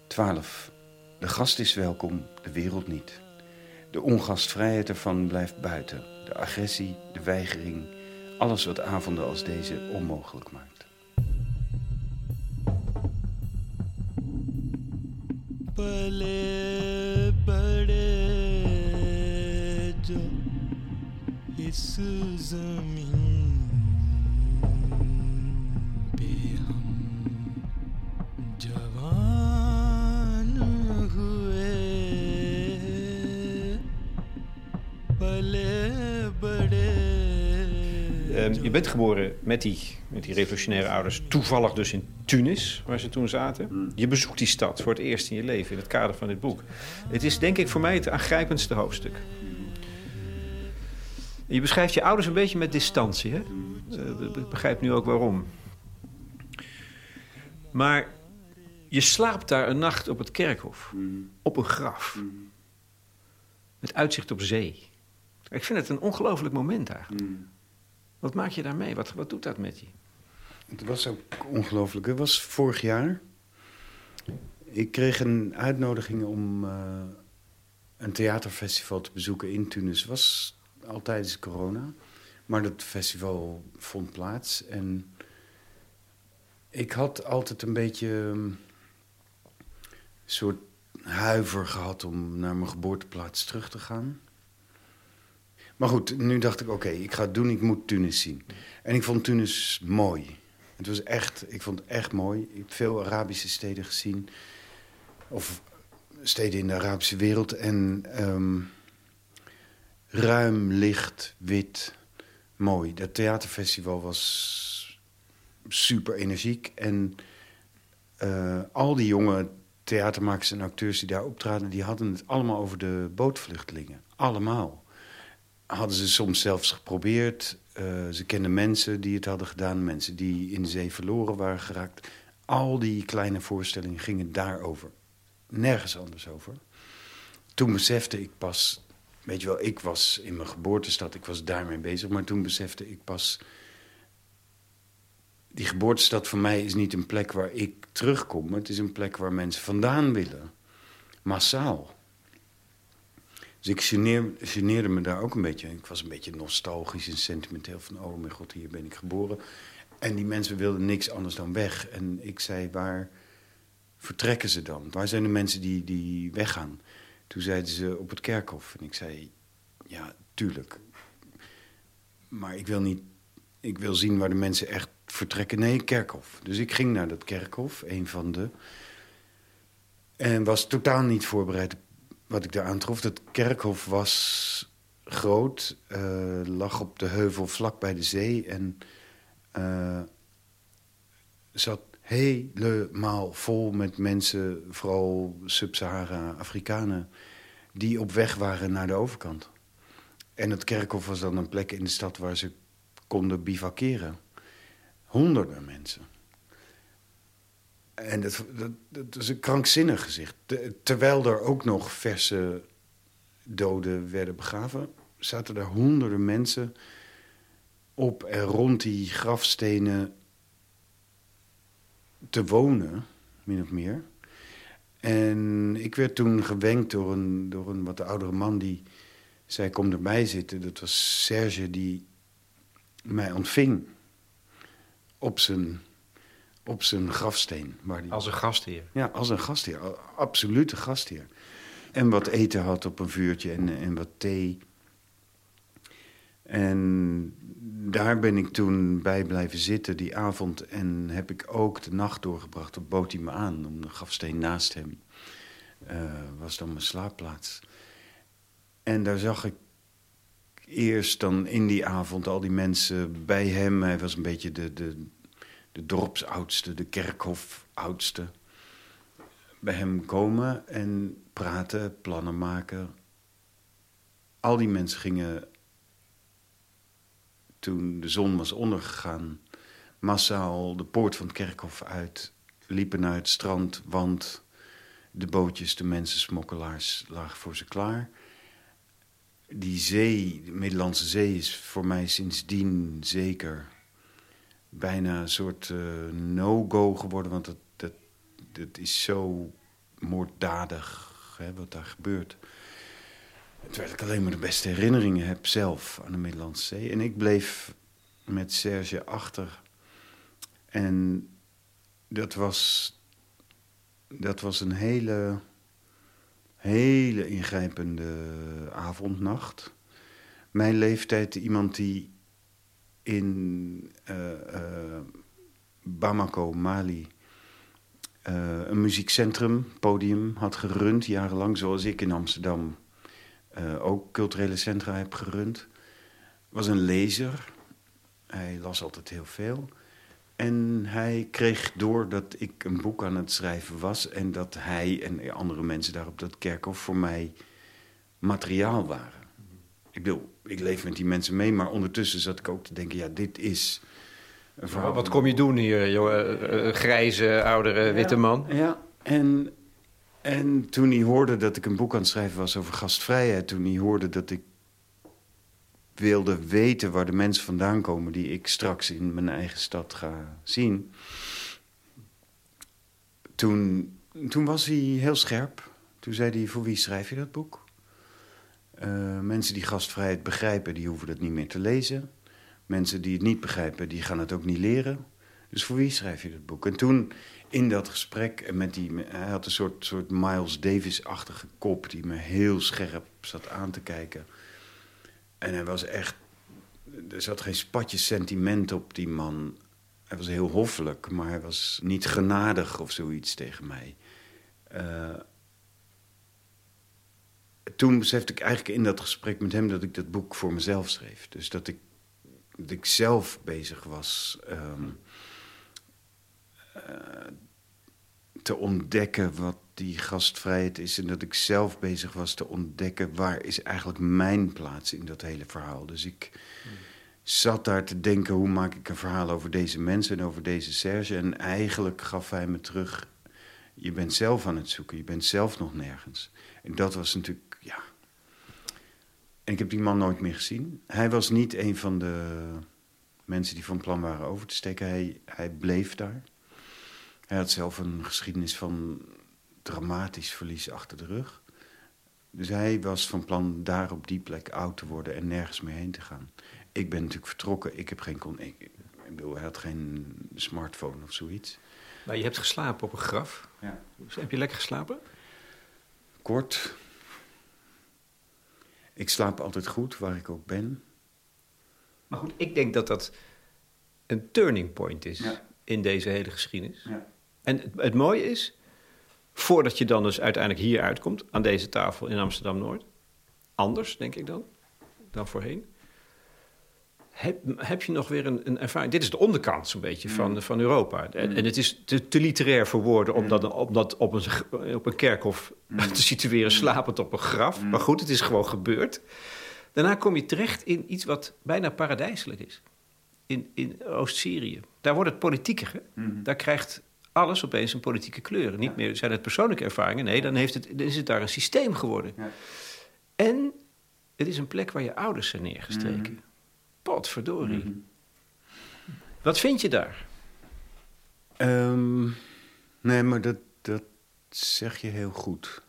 12. De gast is welkom, de wereld niet. De ongastvrijheid ervan blijft buiten. De agressie, de weigering, alles wat avonden als deze onmogelijk maakt. Ehm, je bent geboren met die, met die revolutionaire ouders, toevallig dus in Tunis, waar ze toen zaten. Je bezoekt die stad voor het eerst in je leven in het kader van dit boek. Het is denk ik voor mij het aangrijpendste hoofdstuk. Je beschrijft je ouders een beetje met distantie. Hè? Uh, ik begrijp nu ook waarom. Maar je slaapt daar een nacht op het kerkhof. Hmm. Op een graf. Hmm. Met uitzicht op zee. Ik vind het een ongelooflijk moment eigenlijk. Wat maak je daarmee? Wat, wat doet dat met je? Het was ook ongelooflijk. Het was vorig jaar. Ik kreeg een uitnodiging om uh, een theaterfestival te bezoeken in Tunis. Het was al tijdens corona. Maar dat festival vond plaats. En ik had altijd een beetje een soort huiver gehad om naar mijn geboorteplaats terug te gaan. Maar goed, nu dacht ik, oké, ik ga het doen, ik moet Tunis zien. En ik vond Tunis mooi. Het was echt, ik vond het echt mooi. Ik heb veel Arabische steden gezien. Of steden in de Arabische wereld. En um, ruim, licht, wit, mooi. Dat theaterfestival was super energiek. En uh, al die jonge theatermakers en acteurs die daar optraden... die hadden het allemaal over de bootvluchtelingen. Allemaal hadden ze soms zelfs geprobeerd. Uh, ze kenden mensen die het hadden gedaan, mensen die in de zee verloren waren geraakt. Al die kleine voorstellingen gingen daarover. Nergens anders over. Toen besefte ik pas, weet je wel, ik was in mijn geboortestad, ik was daarmee bezig, maar toen besefte ik pas, die geboortestad voor mij is niet een plek waar ik terugkom, het is een plek waar mensen vandaan willen. Massaal. Dus ik geneerde me daar ook een beetje. Ik was een beetje nostalgisch en sentimenteel van... oh mijn god, hier ben ik geboren. En die mensen wilden niks anders dan weg. En ik zei, waar vertrekken ze dan? Waar zijn de mensen die, die weggaan? Toen zeiden ze, op het kerkhof. En ik zei, ja, tuurlijk. Maar ik wil niet... Ik wil zien waar de mensen echt vertrekken. Nee, kerkhof. Dus ik ging naar dat kerkhof, een van de... En was totaal niet voorbereid wat ik daar aantrof, het kerkhof was groot, uh, lag op de heuvel vlak bij de zee en uh, zat helemaal vol met mensen, vooral Sub-Sahara-Afrikanen, die op weg waren naar de overkant. En het kerkhof was dan een plek in de stad waar ze konden bivakeren. Honderden mensen. En dat, dat, dat, is een krankzinnig gezicht. terwijl er ook nog verse doden werden begraven. zaten er honderden mensen op en rond die grafstenen te wonen, min of meer. En ik werd toen gewenkt door een, door een wat oudere man die zei: Kom erbij zitten. Dat was Serge die mij ontving op zijn, op zijn grafsteen. Waar die, Als een gastheer. ja, als een gastheer, absolute gastheer. En wat eten had op een vuurtje en, en wat thee. En daar ben ik toen bij blijven zitten die avond. En heb ik ook de nacht doorgebracht. Dan bood hij me aan om de grafsteen naast hem. eh, was dan mijn slaapplaats. En daar zag ik eerst dan in die avond al die mensen bij hem. Hij was een beetje de, de, de dorpsoudste, de kerkhofoudste. Bij hem komen en praten, plannen maken. Al die mensen gingen toen de zon was ondergegaan, massaal de poort van het kerkhof uit, liepen naar het strand, want de bootjes, de mensen, smokkelaars lagen voor ze klaar. Die zee, de Middellandse Zee, is voor mij sindsdien zeker bijna een soort eh, no-go geworden, want dat, dat, dat is zo moorddadig hè, wat daar gebeurt. Terwijl ik alleen maar de beste herinneringen heb zelf aan de Middellandse Zee. En ik bleef met Serge achter. En dat was, dat was een hele, hele ingrijpende avondnacht. Mijn leeftijd, iemand die in eh, eh, Bamako, Mali, eh, een muziekcentrum, podium had gerund jarenlang, zoals ik in Amsterdam ook culturele centra heb gerund. Was een lezer. Hij las altijd heel veel. En hij kreeg door dat ik een boek aan het schrijven was en dat hij en andere mensen daar op dat kerkhof voor mij materiaal waren. Ik bedoel, ik leef met die mensen mee, maar ondertussen zat ik ook te denken: ja, dit is. Een verhaal Wat kom je doen hier, joh, eh, eh, grijze, oudere, witte man? Ja, en, en toen hij hoorde dat ik een boek aan het schrijven was over gastvrijheid... toen hij hoorde dat ik wilde weten waar de mensen vandaan komen... die ik straks in mijn eigen stad ga zien... toen, toen was hij heel scherp. Toen zei hij, voor wie schrijf je dat boek? Eh, mensen die gastvrijheid begrijpen, die hoeven dat niet meer te lezen. Mensen die het niet begrijpen, die gaan het ook niet leren. Dus voor wie schrijf je dat boek? En toen in dat gesprek, met die, hij had een soort, soort Miles Davis-achtige kop... die me heel scherp zat aan te kijken. En hij was echt... Er zat geen spatje sentiment op die man. Hij was heel hoffelijk, maar hij was niet genadig of zoiets tegen mij. Eh, toen besefte ik eigenlijk in dat gesprek met hem dat ik dat boek voor mezelf schreef. Dus dat ik, dat ik zelf bezig was ehm, eh, te ontdekken wat die gastvrijheid is. En dat ik zelf bezig was te ontdekken waar is eigenlijk mijn plaats in dat hele verhaal. Dus ik zat daar te denken hoe maak ik een verhaal over deze mensen en over deze Serge. En eigenlijk gaf hij me terug, je bent zelf aan het zoeken, je bent zelf nog nergens. En dat was natuurlijk, ja. En ik heb die man nooit meer gezien. Hij was niet een van de mensen die van plan waren over te steken. Hij, hij bleef daar. Hij had zelf een geschiedenis van dramatisch verlies achter de rug. Dus hij was van plan daar op die plek oud te worden en nergens meer heen te gaan. Ik ben natuurlijk vertrokken. Ik heb geen... Kon ik, ik bedoel, hij had geen smartphone of zoiets. Maar je hebt geslapen op een graf. Ja. Heb je lekker geslapen? Kort. Ik slaap altijd goed, waar ik ook ben. Maar goed, ik denk dat dat een turning point is Ja. in deze hele geschiedenis. Ja. En het, het mooie is, voordat je dan dus uiteindelijk hier uitkomt, aan deze tafel in Amsterdam-Noord, anders denk ik dan, dan voorheen, heb, heb je nog weer een, een ervaring. Dit is de onderkant zo'n beetje van, van Europa. En, en het is te, te literair voor woorden om dat, om dat op, een, op een kerkhof te situeren, slapend op een graf. Maar goed, het is gewoon gebeurd. Daarna kom je terecht in iets wat bijna paradijselijk is. In, in Oost-Syrië. Daar wordt het politieker. Hè? Daar krijgt alles opeens een politieke kleur. Niet meer zijn het persoonlijke ervaringen. Nee, dan, heeft het, dan is het daar een systeem geworden. Ja. En Het is een plek waar je ouders zijn neergestreken. Mm. Potverdorie. Mhm. Wat vind je daar? Ehm, nee, maar dat, dat zeg je heel goed.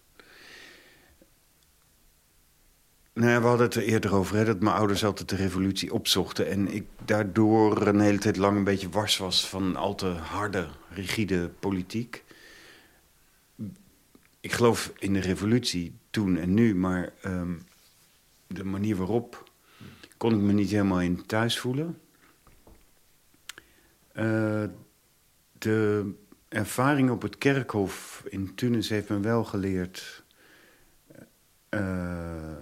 Nou we hadden het er eerder over, hè, dat mijn ouders altijd de revolutie opzochten. En ik daardoor een hele tijd lang een beetje wars was van al te harde, rigide politiek. Ik geloof in de revolutie toen en nu, maar ehm, de manier waarop kon ik me niet helemaal in thuis voelen. Uh, de ervaring op het kerkhof in Tunis heeft me wel geleerd. Uh,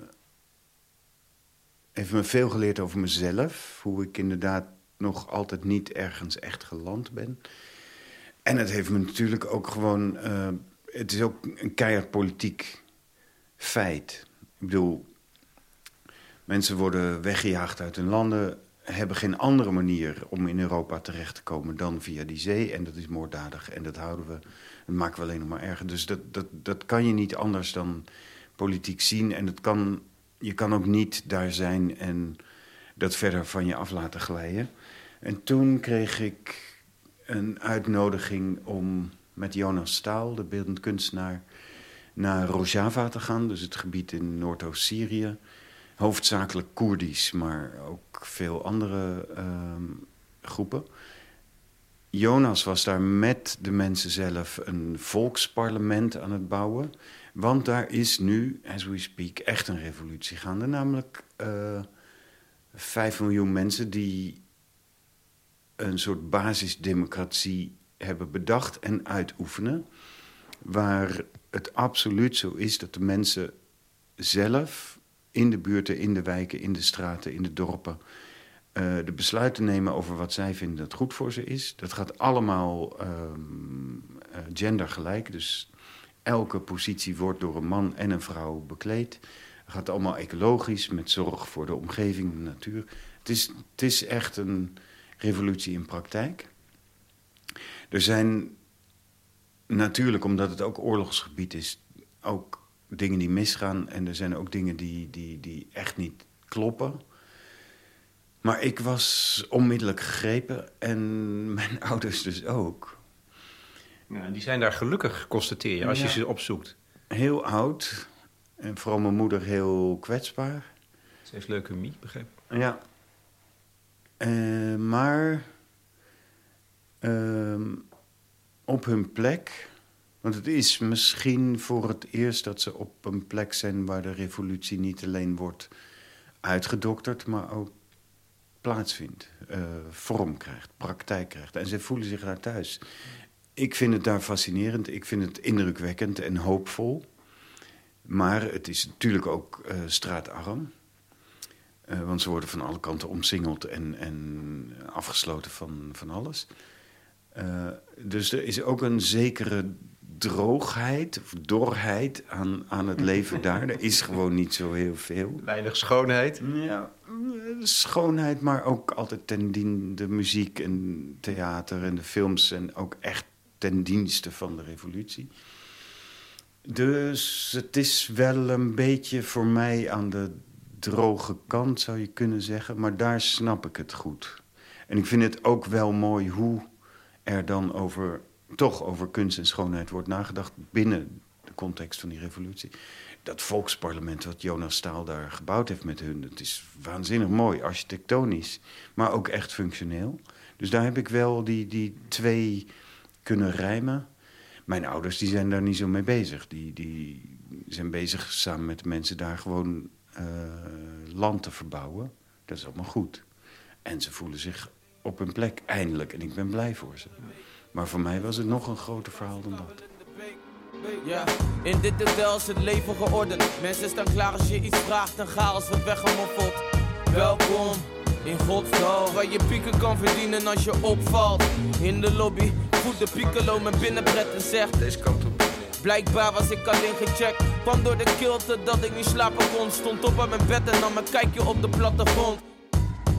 heeft me veel geleerd over mezelf. Hoe ik inderdaad nog altijd niet ergens echt geland ben. En het heeft me natuurlijk ook gewoon. Uh, het is ook een keihard politiek feit. Ik bedoel, mensen worden weggejaagd uit hun landen hebben geen andere manier om in Europa terecht te komen dan via die zee. En dat is moorddadig en dat houden we, dat maken we alleen nog maar erger. Dus dat, dat, dat kan je niet anders dan politiek zien. En het kan, je kan ook niet daar zijn en dat verder van je af laten glijden. En toen kreeg ik een uitnodiging om met Jonas Staal, de beeldend kunstenaar, naar Rojava te gaan. Dus het gebied in Noordoost-Syrië hoofdzakelijk Koerdisch, maar ook veel andere ehm, groepen. Jonas was daar met de mensen zelf een volksparlement aan het bouwen. Want daar is nu, as we speak, echt een revolutie gaande. Namelijk uh, vijf miljoen mensen die een soort basisdemocratie hebben bedacht en uitoefenen. Waar het absoluut zo is dat de mensen zelf in de buurten, in de wijken, in de straten, in de dorpen. Uh, de besluiten nemen over wat zij vinden dat goed voor ze is. Dat gaat allemaal uh, gendergelijk. Dus elke positie wordt door een man en een vrouw bekleed. Het gaat allemaal ecologisch, met zorg voor de omgeving, de natuur. Het is, het is echt een revolutie in praktijk. Er zijn natuurlijk, omdat het ook oorlogsgebied is, ook dingen die misgaan en er zijn ook dingen die, die, die echt niet kloppen. Maar ik was onmiddellijk gegrepen en mijn ouders dus ook. Ja, die zijn daar gelukkig, constateer je, als je ze opzoekt. Heel oud en vooral mijn moeder heel kwetsbaar. Ze heeft leukemie, begreep Ja. Uh, maar uh, op hun plek want het is misschien voor het eerst dat ze op een plek zijn waar de revolutie niet alleen wordt uitgedokterd, maar ook plaatsvindt, uh, vorm krijgt, praktijk krijgt. En ze voelen zich daar thuis. Ik vind het daar fascinerend, ik vind het indrukwekkend en hoopvol. Maar het is natuurlijk ook uh, straatarm. Uh, want ze worden van alle kanten omsingeld en, en afgesloten van, van alles. dus er is ook een zekere droogheid of dorheid aan, aan het leven daar. Er is gewoon niet zo heel veel. Weinig schoonheid. Ja, schoonheid, maar ook altijd ten dienste de muziek en theater en de films... en ook echt ten dienste van de revolutie. Dus het is wel een beetje voor mij aan de droge kant, zou je kunnen zeggen. Maar daar snap ik het goed. En ik vind het ook wel mooi hoe er dan over toch over kunst en schoonheid wordt nagedacht binnen de context van die revolutie. Dat volksparlement wat Jonas Staal daar gebouwd heeft met hun, dat is waanzinnig mooi, architectonisch, maar ook echt functioneel. Dus daar heb ik wel die, die twee kunnen rijmen. Mijn ouders die zijn daar niet zo mee bezig. Die, die zijn bezig samen met mensen daar gewoon uh, land te verbouwen. Dat is allemaal goed. En ze voelen zich op hun plek eindelijk. En ik ben blij voor ze. Maar voor mij was het nog een groter verhaal dan dat. Ja, in dit hotel is het leven geordend. Mensen staan klaar als je iets vraagt en chaos wordt weggemoffeld. Welkom in Godsdal, waar je pieken kan verdienen als je opvalt. In de lobby voelt de piccolo mijn binnenpret en zegt: Deze kant op. Blijkbaar was ik alleen gecheckt. Kwam door de kilte dat ik niet slapen kon. Stond op aan mijn bed en nam een kijkje op de plattegrond.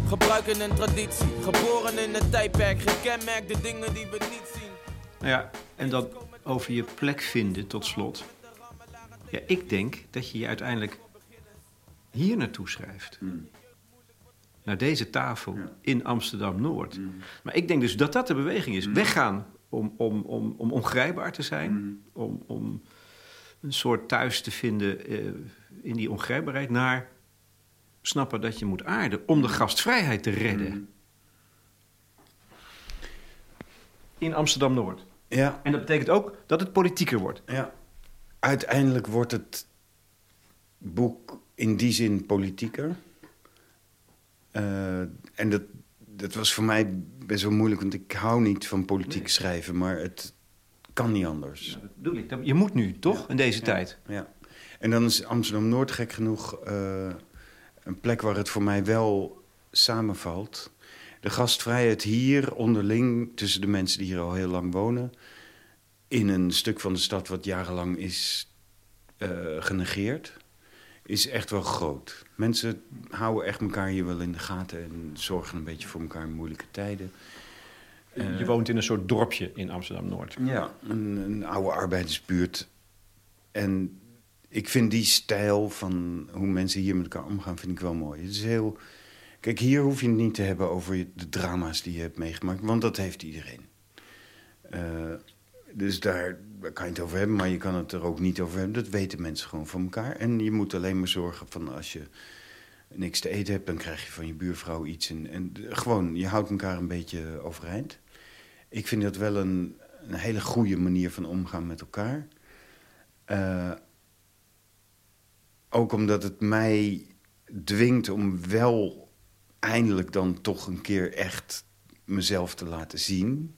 Gebruiken een traditie, geboren in het tijdperk, gekenmerkte dingen die we niet zien. Nou ja, en dan over je plek vinden tot slot. Ja, ik denk dat je je uiteindelijk hier naartoe schrijft. Naar deze tafel in Amsterdam-Noord. Maar ik denk dus dat dat de beweging is. Weggaan om, om, om, om ongrijpbaar te zijn. Om, om een soort thuis te vinden eh, in die ongrijpbaarheid. Naar snappen dat je moet aarden om de gastvrijheid te redden. In Amsterdam-Noord. Ja, En dat betekent ook dat het politieker wordt. ja. Uiteindelijk wordt het boek in die zin politieker. Eh, en dat, dat was voor mij best wel moeilijk, want ik hou niet van politiek schrijven, maar het kan niet anders. Dat bedoel ik. Je moet nu, toch? In deze tijd. Ja. En dan is Amsterdam-Noord gek genoeg eh, een plek waar het voor mij wel samenvalt. De gastvrijheid hier onderling tussen de mensen die hier al heel lang wonen... in een stuk van de stad wat jarenlang is eh, genegeerd... is echt wel groot. Mensen houden echt elkaar hier wel in de gaten... en zorgen een beetje voor elkaar in moeilijke tijden. Je woont in een soort dorpje in Amsterdam-Noord. Ja, een, een oude arbeidersbuurt. En ik vind die stijl van hoe mensen hier met elkaar omgaan, vind ik wel mooi. Het is heel... Kijk, hier hoef je het niet te hebben over de drama's die je hebt meegemaakt, want dat heeft iedereen. Eh, dus daar, daar kan je het over hebben, maar je kan het er ook niet over hebben. Dat weten mensen gewoon van elkaar. En je moet alleen maar zorgen van als je niks te eten hebt, dan krijg je van je buurvrouw iets. En, en gewoon, je houdt elkaar een beetje overeind. Ik vind dat wel een, een hele goede manier van omgaan met elkaar. Eh, ook omdat het mij dwingt om wel eindelijk dan toch een keer echt mezelf te laten zien.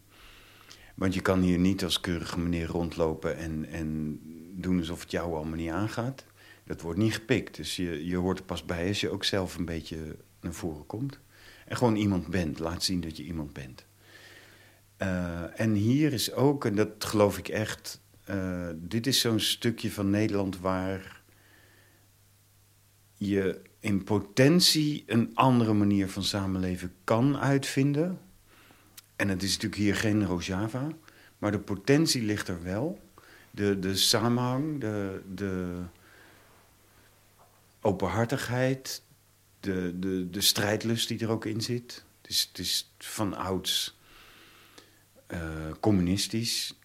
Want je kan hier niet als keurige meneer rondlopen en, en doen alsof het jou allemaal niet aangaat. Dat wordt niet gepikt. Dus je, je hoort er pas bij als je ook zelf een beetje naar voren komt. En gewoon iemand bent. Laat zien dat je iemand bent. Eh, en hier is ook, en dat geloof ik echt... eh, dit is zo'n stukje van Nederland waar je in potentie een andere manier van samenleven kan uitvinden. En het is natuurlijk hier geen Rojava, maar de potentie ligt er wel. De, de samenhang, de, de openhartigheid, de, de, de strijdlust die er ook in zit. Het is, het is van ouds eh, communistisch.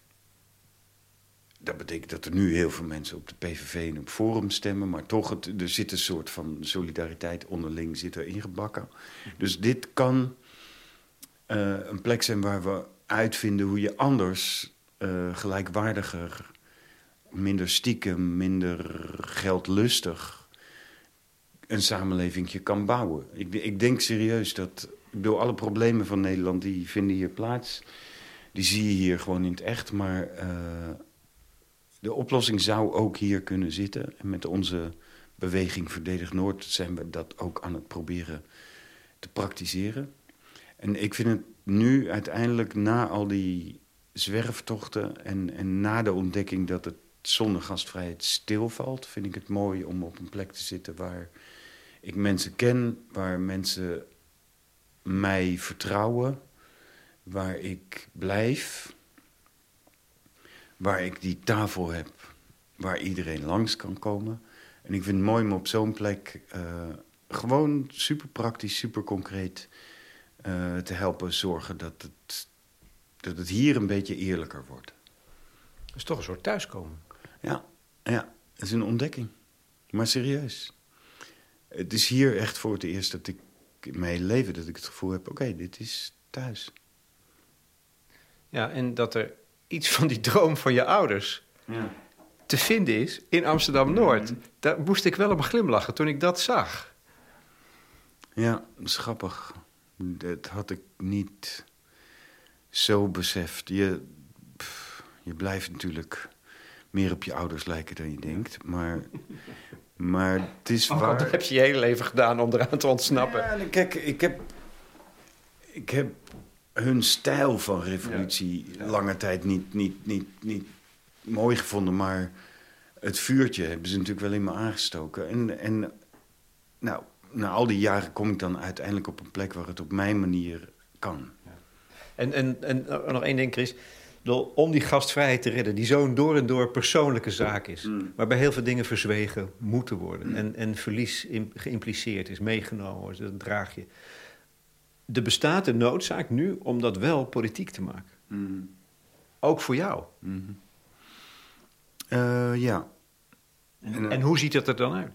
Dat betekent dat er nu heel veel mensen op de PVV en op Forum stemmen. Maar toch, het, er zit een soort van solidariteit onderling zit er ingebakken. Dus dit kan een plek zijn waar we uitvinden hoe je anders eh, gelijkwaardiger, minder stiekem, minder geldlustig een samenleving kan bouwen. Ik, ik denk serieus dat, bedoel, alle problemen van Nederland die vinden hier plaats. Die zie je hier gewoon in het echt, maar eh, de oplossing zou ook hier kunnen zitten. En met onze beweging Verdedig Noord zijn we dat ook aan het proberen te praktiseren. En ik vind het nu uiteindelijk na al die zwerftochten en, en na de ontdekking dat het zonder gastvrijheid stilvalt, vind ik het mooi om op een plek te zitten waar ik mensen ken, waar mensen mij vertrouwen, waar ik blijf, waar ik die tafel heb, waar iedereen langs kan komen. En ik vind het mooi om op zo'n plek uh, gewoon super praktisch, super concreet uh, te helpen zorgen dat het, dat het hier een beetje eerlijker wordt. Dat is toch een soort thuiskomen. Ja, ja, het is een ontdekking. Maar serieus. Het is hier echt voor het eerst dat ik in mijn hele leven dat ik het gevoel heb: oké, okay, dit is thuis. Ja, en dat er iets van die droom van je ouders ja. te vinden is in Amsterdam-Noord. Mm -hmm. Daar moest ik wel op glimlachen toen ik dat zag. Ja, dat is grappig. Dat had ik niet zo beseft. Je, pff, je blijft natuurlijk meer op je ouders lijken dan je denkt. Maar, maar het is oh, waar... Dat heb je je hele leven gedaan om eraan te ontsnappen. Ja, kijk, ik heb, ik heb hun stijl van revolutie ja. Ja. lange tijd niet, niet, niet, niet mooi gevonden. Maar het vuurtje hebben ze natuurlijk wel in me aangestoken. En, en nou, na al die jaren kom ik dan uiteindelijk op een plek waar het op mijn manier kan. En, en, en nog één ding, Chris. om die gastvrijheid te redden, die zo'n door en door persoonlijke zaak is, Mm. waarbij heel veel dingen verzwegen moeten worden en, en verlies geïmpliceerd is, meegenomen wordt, dat draag je. Er bestaat een noodzaak nu om dat wel politiek te maken. Mm. Ook voor jou. Mhm. Eh, ja. En, En, eh, en hoe ziet dat er dan uit?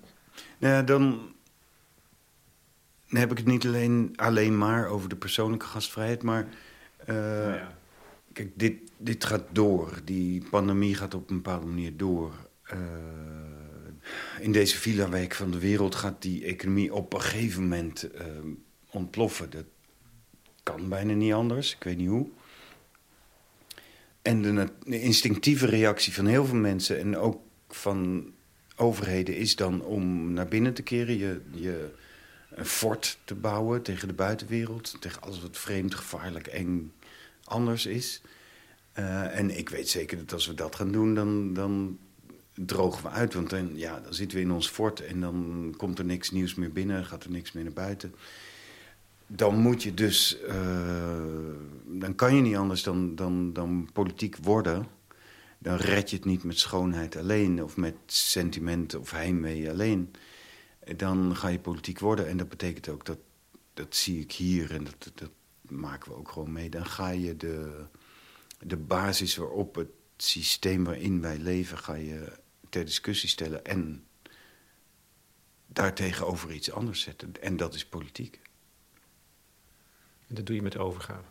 Nou ja, dan dan heb ik het niet alleen, alleen maar over de persoonlijke gastvrijheid, maar eh, Nou ja. kijk, dit, dit gaat door. Die pandemie gaat op een bepaalde manier door. Eh, in deze villa-wijk van de wereld gaat die economie op een gegeven moment eh, ontploffen. Dat kan bijna niet anders, ik weet niet hoe. En de, de instinctieve reactie van heel veel mensen en ook van overheden is dan om naar binnen te keren, je, je een fort te bouwen tegen de buitenwereld, tegen alles wat vreemd, gevaarlijk, eng, anders is. Eh, en ik weet zeker dat als we dat gaan doen, dan, dan drogen we uit. Want dan, ja, dan zitten we in ons fort en dan komt er niks nieuws meer binnen, gaat er niks meer naar buiten. Dan moet je dus, eh, dan kan je niet anders dan, dan, dan politiek worden. Dan red je het niet met schoonheid alleen of met sentiment of heimwee alleen. Dan ga je politiek worden en dat betekent ook dat, dat zie ik hier en dat, dat, maken we ook gewoon mee. Dan ga je de, de basis waarop het systeem waarin wij leven, ga je ter discussie stellen en daartegenover iets anders zetten. En dat is politiek. En dat doe je met overgave.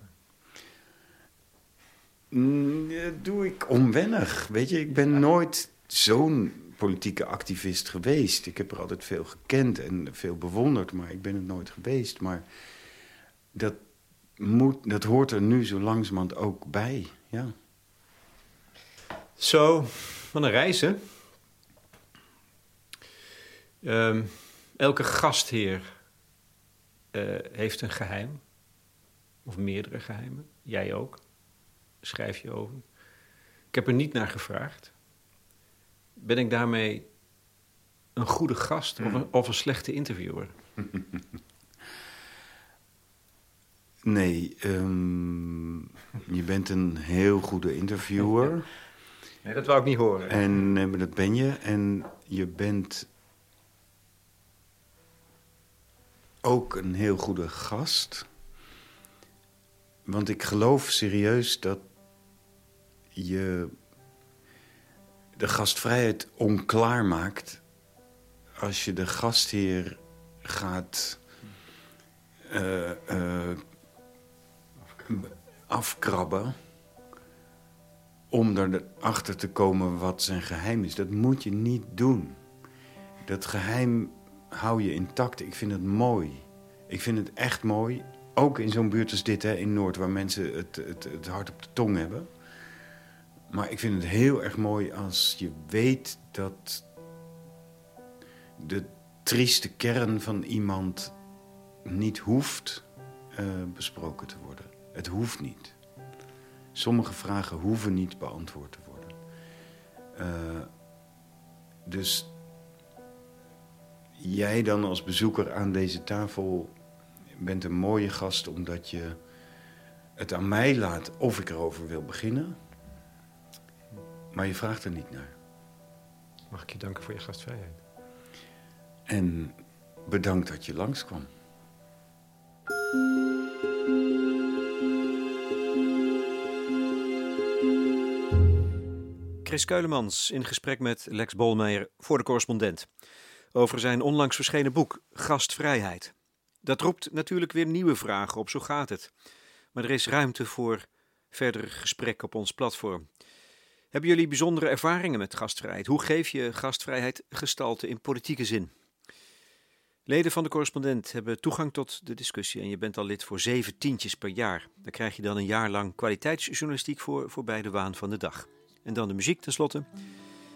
Mm, Dat doe ik onwennig. Weet je, ik ben nooit zo'n politieke activist geweest. Ik heb er altijd veel gekend en veel bewonderd, maar ik ben het nooit geweest. Maar dat, moet, dat hoort er nu zo langzamerhand ook bij, ja. Zo, van een reis? Ehm, elke gastheer eh, heeft een geheim. Of meerdere geheimen. Jij ook. Schrijf je over. Ik heb er niet naar gevraagd. Ben ik daarmee een goede gast of, een, of een slechte interviewer? Nee, ehm, je bent een heel goede interviewer. Nee, dat wou ik niet horen. En maar dat ben je. En je bent ook een heel goede gast. Want ik geloof serieus dat je de gastvrijheid onklaar maakt als je de gastheer gaat eh, eh, afkrabben om erachter te komen wat zijn geheim is. Dat moet je niet doen. Dat geheim hou je intact. Ik vind het mooi. Ik vind het echt mooi. Ook in zo'n buurt als dit, hè, in Noord, waar mensen het, het, het hart op de tong hebben. Maar ik vind het heel erg mooi als je weet dat de trieste kern van iemand niet hoeft eh, besproken te worden. Het hoeft niet. Sommige vragen hoeven niet beantwoord te worden. Eh, dus jij dan als bezoeker aan deze tafel bent een mooie gast omdat je het aan mij laat of ik erover wil beginnen. Maar je vraagt er niet naar. Mag ik je danken voor je gastvrijheid? En bedankt dat je langskwam. Chris Keulemans in gesprek met Lex Bolmeijer voor de correspondent. Over zijn onlangs verschenen boek Gastvrijheid. Dat roept natuurlijk weer nieuwe vragen op, zo gaat het. Maar er is ruimte voor verdere gesprek op ons platform. Hebben jullie bijzondere ervaringen met gastvrijheid? Hoe geef je gastvrijheid gestalte in politieke zin? Leden van de correspondent hebben toegang tot de discussie en je bent al lid voor zeven tientjes per jaar. Daar krijg je dan een jaar lang kwaliteitsjournalistiek voor, voorbij de waan van de dag. En dan de muziek tenslotte.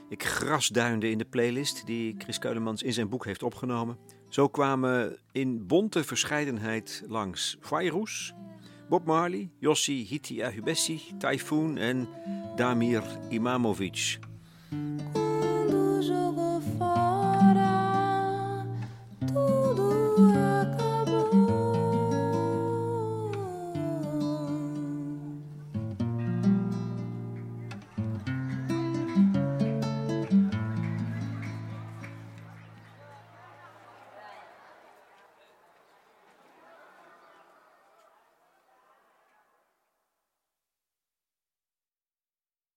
Ik grasduinde in de playlist die Chris Keulemans in zijn boek heeft opgenomen. Zo kwamen in bonte verscheidenheid langs Fairuz, Bob Marley, Yossi Hiti Ahubessi, Typhoon en Damir Imamovic.